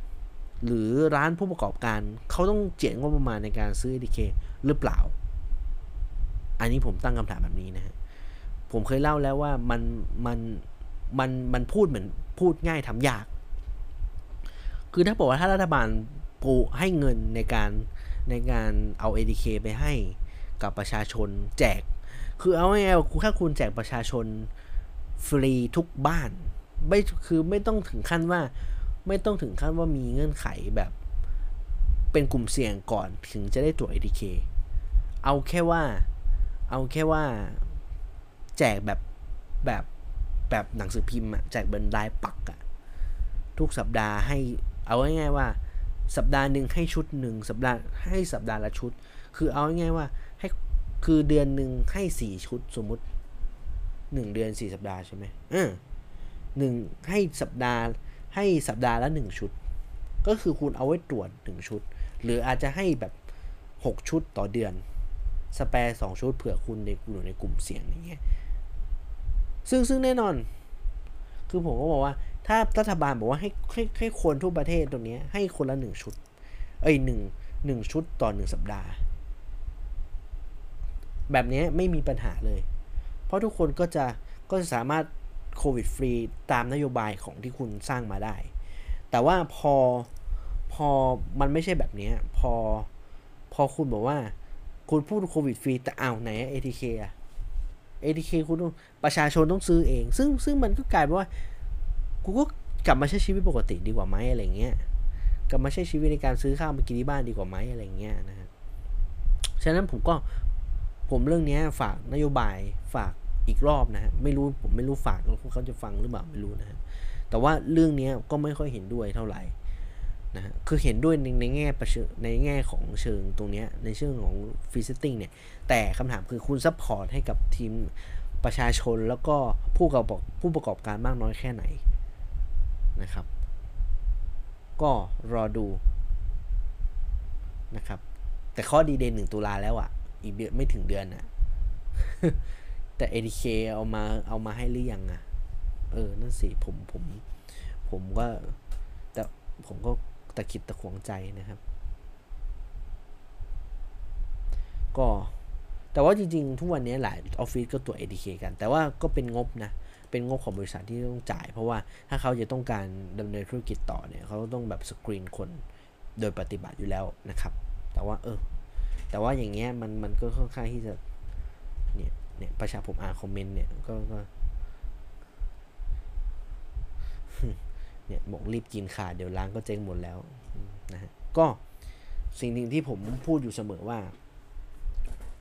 Speaker 1: หรือร้านผู้ประกอบการเขาต้องเจียดงบประมาณในการซื้อ ADK หรือเปล่า อันนี้ผมตั้งคำถามแบบนี้นะฮะผมเคยเล่าแล้วว่ามันมันมันมันพูดเหมือนพูดง่ายทำยาก คือถ้าบอกว่าถ้ารัฐบาลปูให้เงินในการในการเอา ADK ไปให้กับประชาชนแจก คือเอาง่ายๆถ้าคุณแจกประชาชนฟรีทุกบ้านไม่คือไม่ต้องถึงขั้นว่า ไม่ต้องถึงขั้นว่ามีเงื่อนไขแบบเป็นกลุ่มเสี่ยงก่อนถึงจะได้ตรวจ ATK เอาแค่ว่า เอาแค่ว่า แจกแบบแบบแบบหนังสือพิมพ์อะแจกบนรายปักอะทุกสัปดาห์ให้เอาง่ายๆว่า สัปดาห์หนึ่งให้ชุดหนึ่งสัปดาห์ให้สัปดาห์ละชุด คือเอาง่ายๆว่าให้คือเดือนหนึ่งให้สี่ชุดสมมุติหนึ่งเดือนสี่สัปดาห์ใช่ไหมเออหนึ่งให้สัปดาห์ ให้สัปดาห์ละ 1 ชุด ก็คือคุณเอาไว้ตรวจ 1 ชุด หรืออาจจะให้แบบ 6 ชุดต่อเดือนสเปร์สองชุดเผื่อคุณในอยู่ในกลุ่มเสี่ยงอย่างเงี้ยซึ่งซึ่งแน่นอน คือผมก็บอกว่า ถ้ารัฐบาลบอกว่าให้ให้ให้คนทั่วประเทศตรงนี้ให้คนละหนึ่งชุด เอ้ยหนึ่งหนึ่งชุดต่อหนึ่งสัปดาห์ แบบนี้ไม่มีปัญหาเลย เพราะทุกคนก็จะก็จะสามารถ โควิดฟรีตามนโยบายของที่คุณสร้างมาได้ แต่ว่าพอพอมันไม่ใช่แบบนี้พอพอคุณบอกว่า คุณพูดโควิดฟรีแต่เอาไหนเอทีเคอะเอทีเคคุณประชาชนต้องซื้อเอง ซึ่งซึ่งมันก็กลายเป็นว่ากูก็กลับมาใช้ชีวิตปกติดีกว่าไหมอะไรเงี้ยกลับมาใช้ชีวิตในการซื้อข้าวมากินที่บ้านดีกว่าไหมอะไรเงี้ยนะฮะฉะนั้นผมก็ผมเรื่องนี้ฝากนโยบายฝาก อีกรอบนะฮะไม่รู้ผมไม่รู้ฝากเขาจะฟังหรือเปล่าไม่รู้นะฮะแต่ว่าเรื่องนี้ก็ไม่ค่อยเห็นด้วยเท่าไหร่นะฮะคือเห็นด้วยในในแง่ประในแง่ของเชิงตรงนี้ในเชิงของ free setting เนี่ยแต่คำถามคือคุณ support ให้กับทีมประชาชนแล้วก็ผู้ประกอบผู้ประกอบการมากน้อยแค่ไหนนะครับ ก็รอดูนะครับ แต่ข้อดีเด่นหนึ่งตุลาแล้วอะ่ะ อีกเดือนไม่ถึงเดือนอะ่ะ แต่ ADK เอามาเอามาให้หรือยังอะเออ นั่นสิ ผมผม ผมก็แต่ผมก็ตะคิดตะขวงใจนะครับ ก็ แต่ว่าจริงๆ ทุกวันนี้หลายออฟฟิศก็ตัว ADK กัน แต่ว่าก็เป็นงบนะ เป็นงบของบริษัทที่ต้องจ่าย เพราะว่าถ้าเขาจะต้องการดำเนินธุรกิจต่อเนี่ย เขาต้องแบบสกรีนคนโดยปฏิบัติอยู่แล้วนะครับ แต่ว่าเออ แต่ว่าอย่างเงี้ยมันมันก็ค่อนข้างที่จะเนี่ย เนี่ย ประชาผมอ่านคอมเมนต์เนี่ยก็ก็เนี่ยบอกรีบกินขาดเดี๋ยวร้านก็เจ๊งหมดแล้วนะฮะก็สิ่งหนึ่งที่ผมพูดอยู่เสมอว่า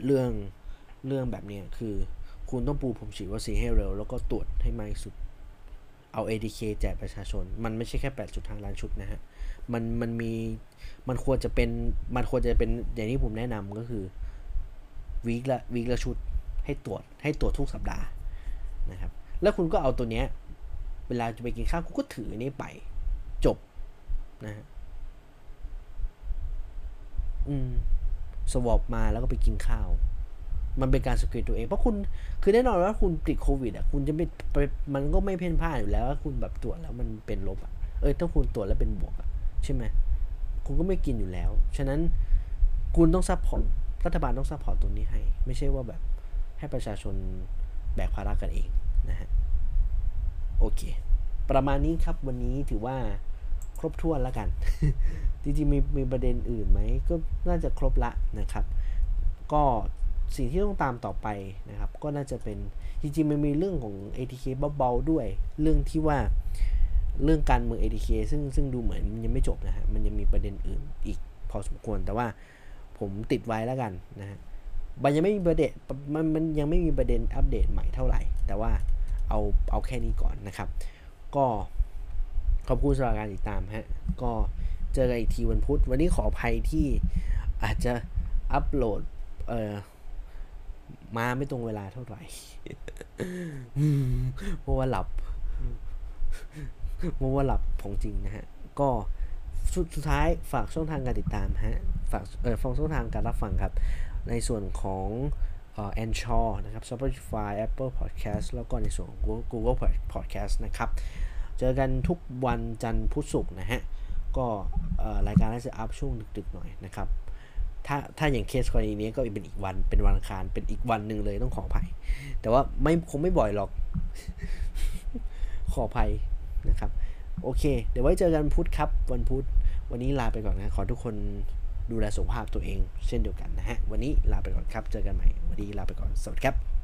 Speaker 1: เรื่องเรื่องแบบเนี้ยคือ คุณต้องปูผมฉีดวัคซีนให้เร็ว แล้วก็ตรวจให้มากที่สุด เอา ADK แจกประชาชน มันไม่ใช่แค่ 8.5 ล้านชุดนะฮะ มันมันมีมันควรจะเป็นมันควรจะเป็นอย่างที่ผมแนะนำก็คือวีคละวีคละชุด ให้ตรวจให้ตรวจทุกสัปดาห์นะครับ แล้วคุณก็เอาตัวเนี้ยเวลาจะไปกินข้าวคุณก็ถือนี้ไปจบนะฮะอืม swab มาแล้วก็ไปกินข้าว มันเป็นการสกรีนตัวเอง เพราะคุณคือแน่นอนว่าคุณติดโควิดอะคุณจะไม่ไปมันก็ไม่เพ่นพ่านอยู่แล้วว่าคุณแบบตรวจแล้วมันเป็นลบอะเออถ้าคุณตรวจแล้วเป็นบวกอะใช่ไหมคุณก็ไม่กินอยู่แล้ว ฉะนั้นคุณต้อง support รัฐบาลต้อง support ตรงนี้ให้ ไม่ใช่ว่าแบบ ให้ประชาชนแบกภาระกันเองนะฮะโอเค ประมาณนี้ครับวันนี้ถือว่าครบถ้วนแล้วกัน จริงๆมีมีประเด็นอื่นไหมก็น่าจะครบละนะครับ ก็สิ่งที่ต้องตามต่อไปนะครับ ก็น่าจะเป็นจริงๆมันมีเรื่องของ ATK เบาๆด้วย เรื่องที่ว่าเรื่องการเมือง ATK ซึ่งซึ่งดูเหมือนยังไม่จบนะฮะมันยังมีประเด็นอื่นอีกพอสมควรแต่ว่าผมติดไว้แล้วกันนะฮะ มันยังไม่มีประเด็นมันมันยังไม่มีประเด็นอัปเดตใหม่เท่าไหร่ แต่ว่าเอาเอาแค่นี้ก่อนนะครับ ก็ขอบคุณสำหรับการติดตามฮะก็เจอกันอีกทีวันพุธวันนี้ขออภัยที่อาจจะอัปโหลดเอ่อมาไม่ตรงเวลาเท่าไหร่เพราะว่าหลับเพราะว่าหลับของจริงนะฮะ ก็สุดท้ายฝากช่องทางการติดตามฮะ ฝากเออฟังช่องทางการรับฟังครับ ในส่วนของเอ่อ Anchor นะครับ Spotify Apple Podcast แล้วก็ในส่วนของ Google Podcast นะครับ เจอกันทุกวันจันทร์พุธศุกร์นะฮะ ก็รายการน่าจะอัพช่วงดึกๆหน่อยนะครับ ถ้าถ้าอย่างเคสกรณีนี้ก็เป็นอีกวันเป็นวันอังคารเป็นอีกวันหนึ่งเลยต้องขออภัย แต่ว่าไม่คงไม่บ่อยหรอก ขออภัยนะครับ โอเค เดี๋ยวไว้เจอกันพุธครับ วันพุธวันนี้ลาไปก่อนนะ ขอทุกคน ดูแลสุขภาพตัวเอง เช่นเดียวกันนะฮะ วันนี้ลาไปก่อนครับ เจอกันใหม่ วันนี้ลาไปก่อน สวัสดีครับ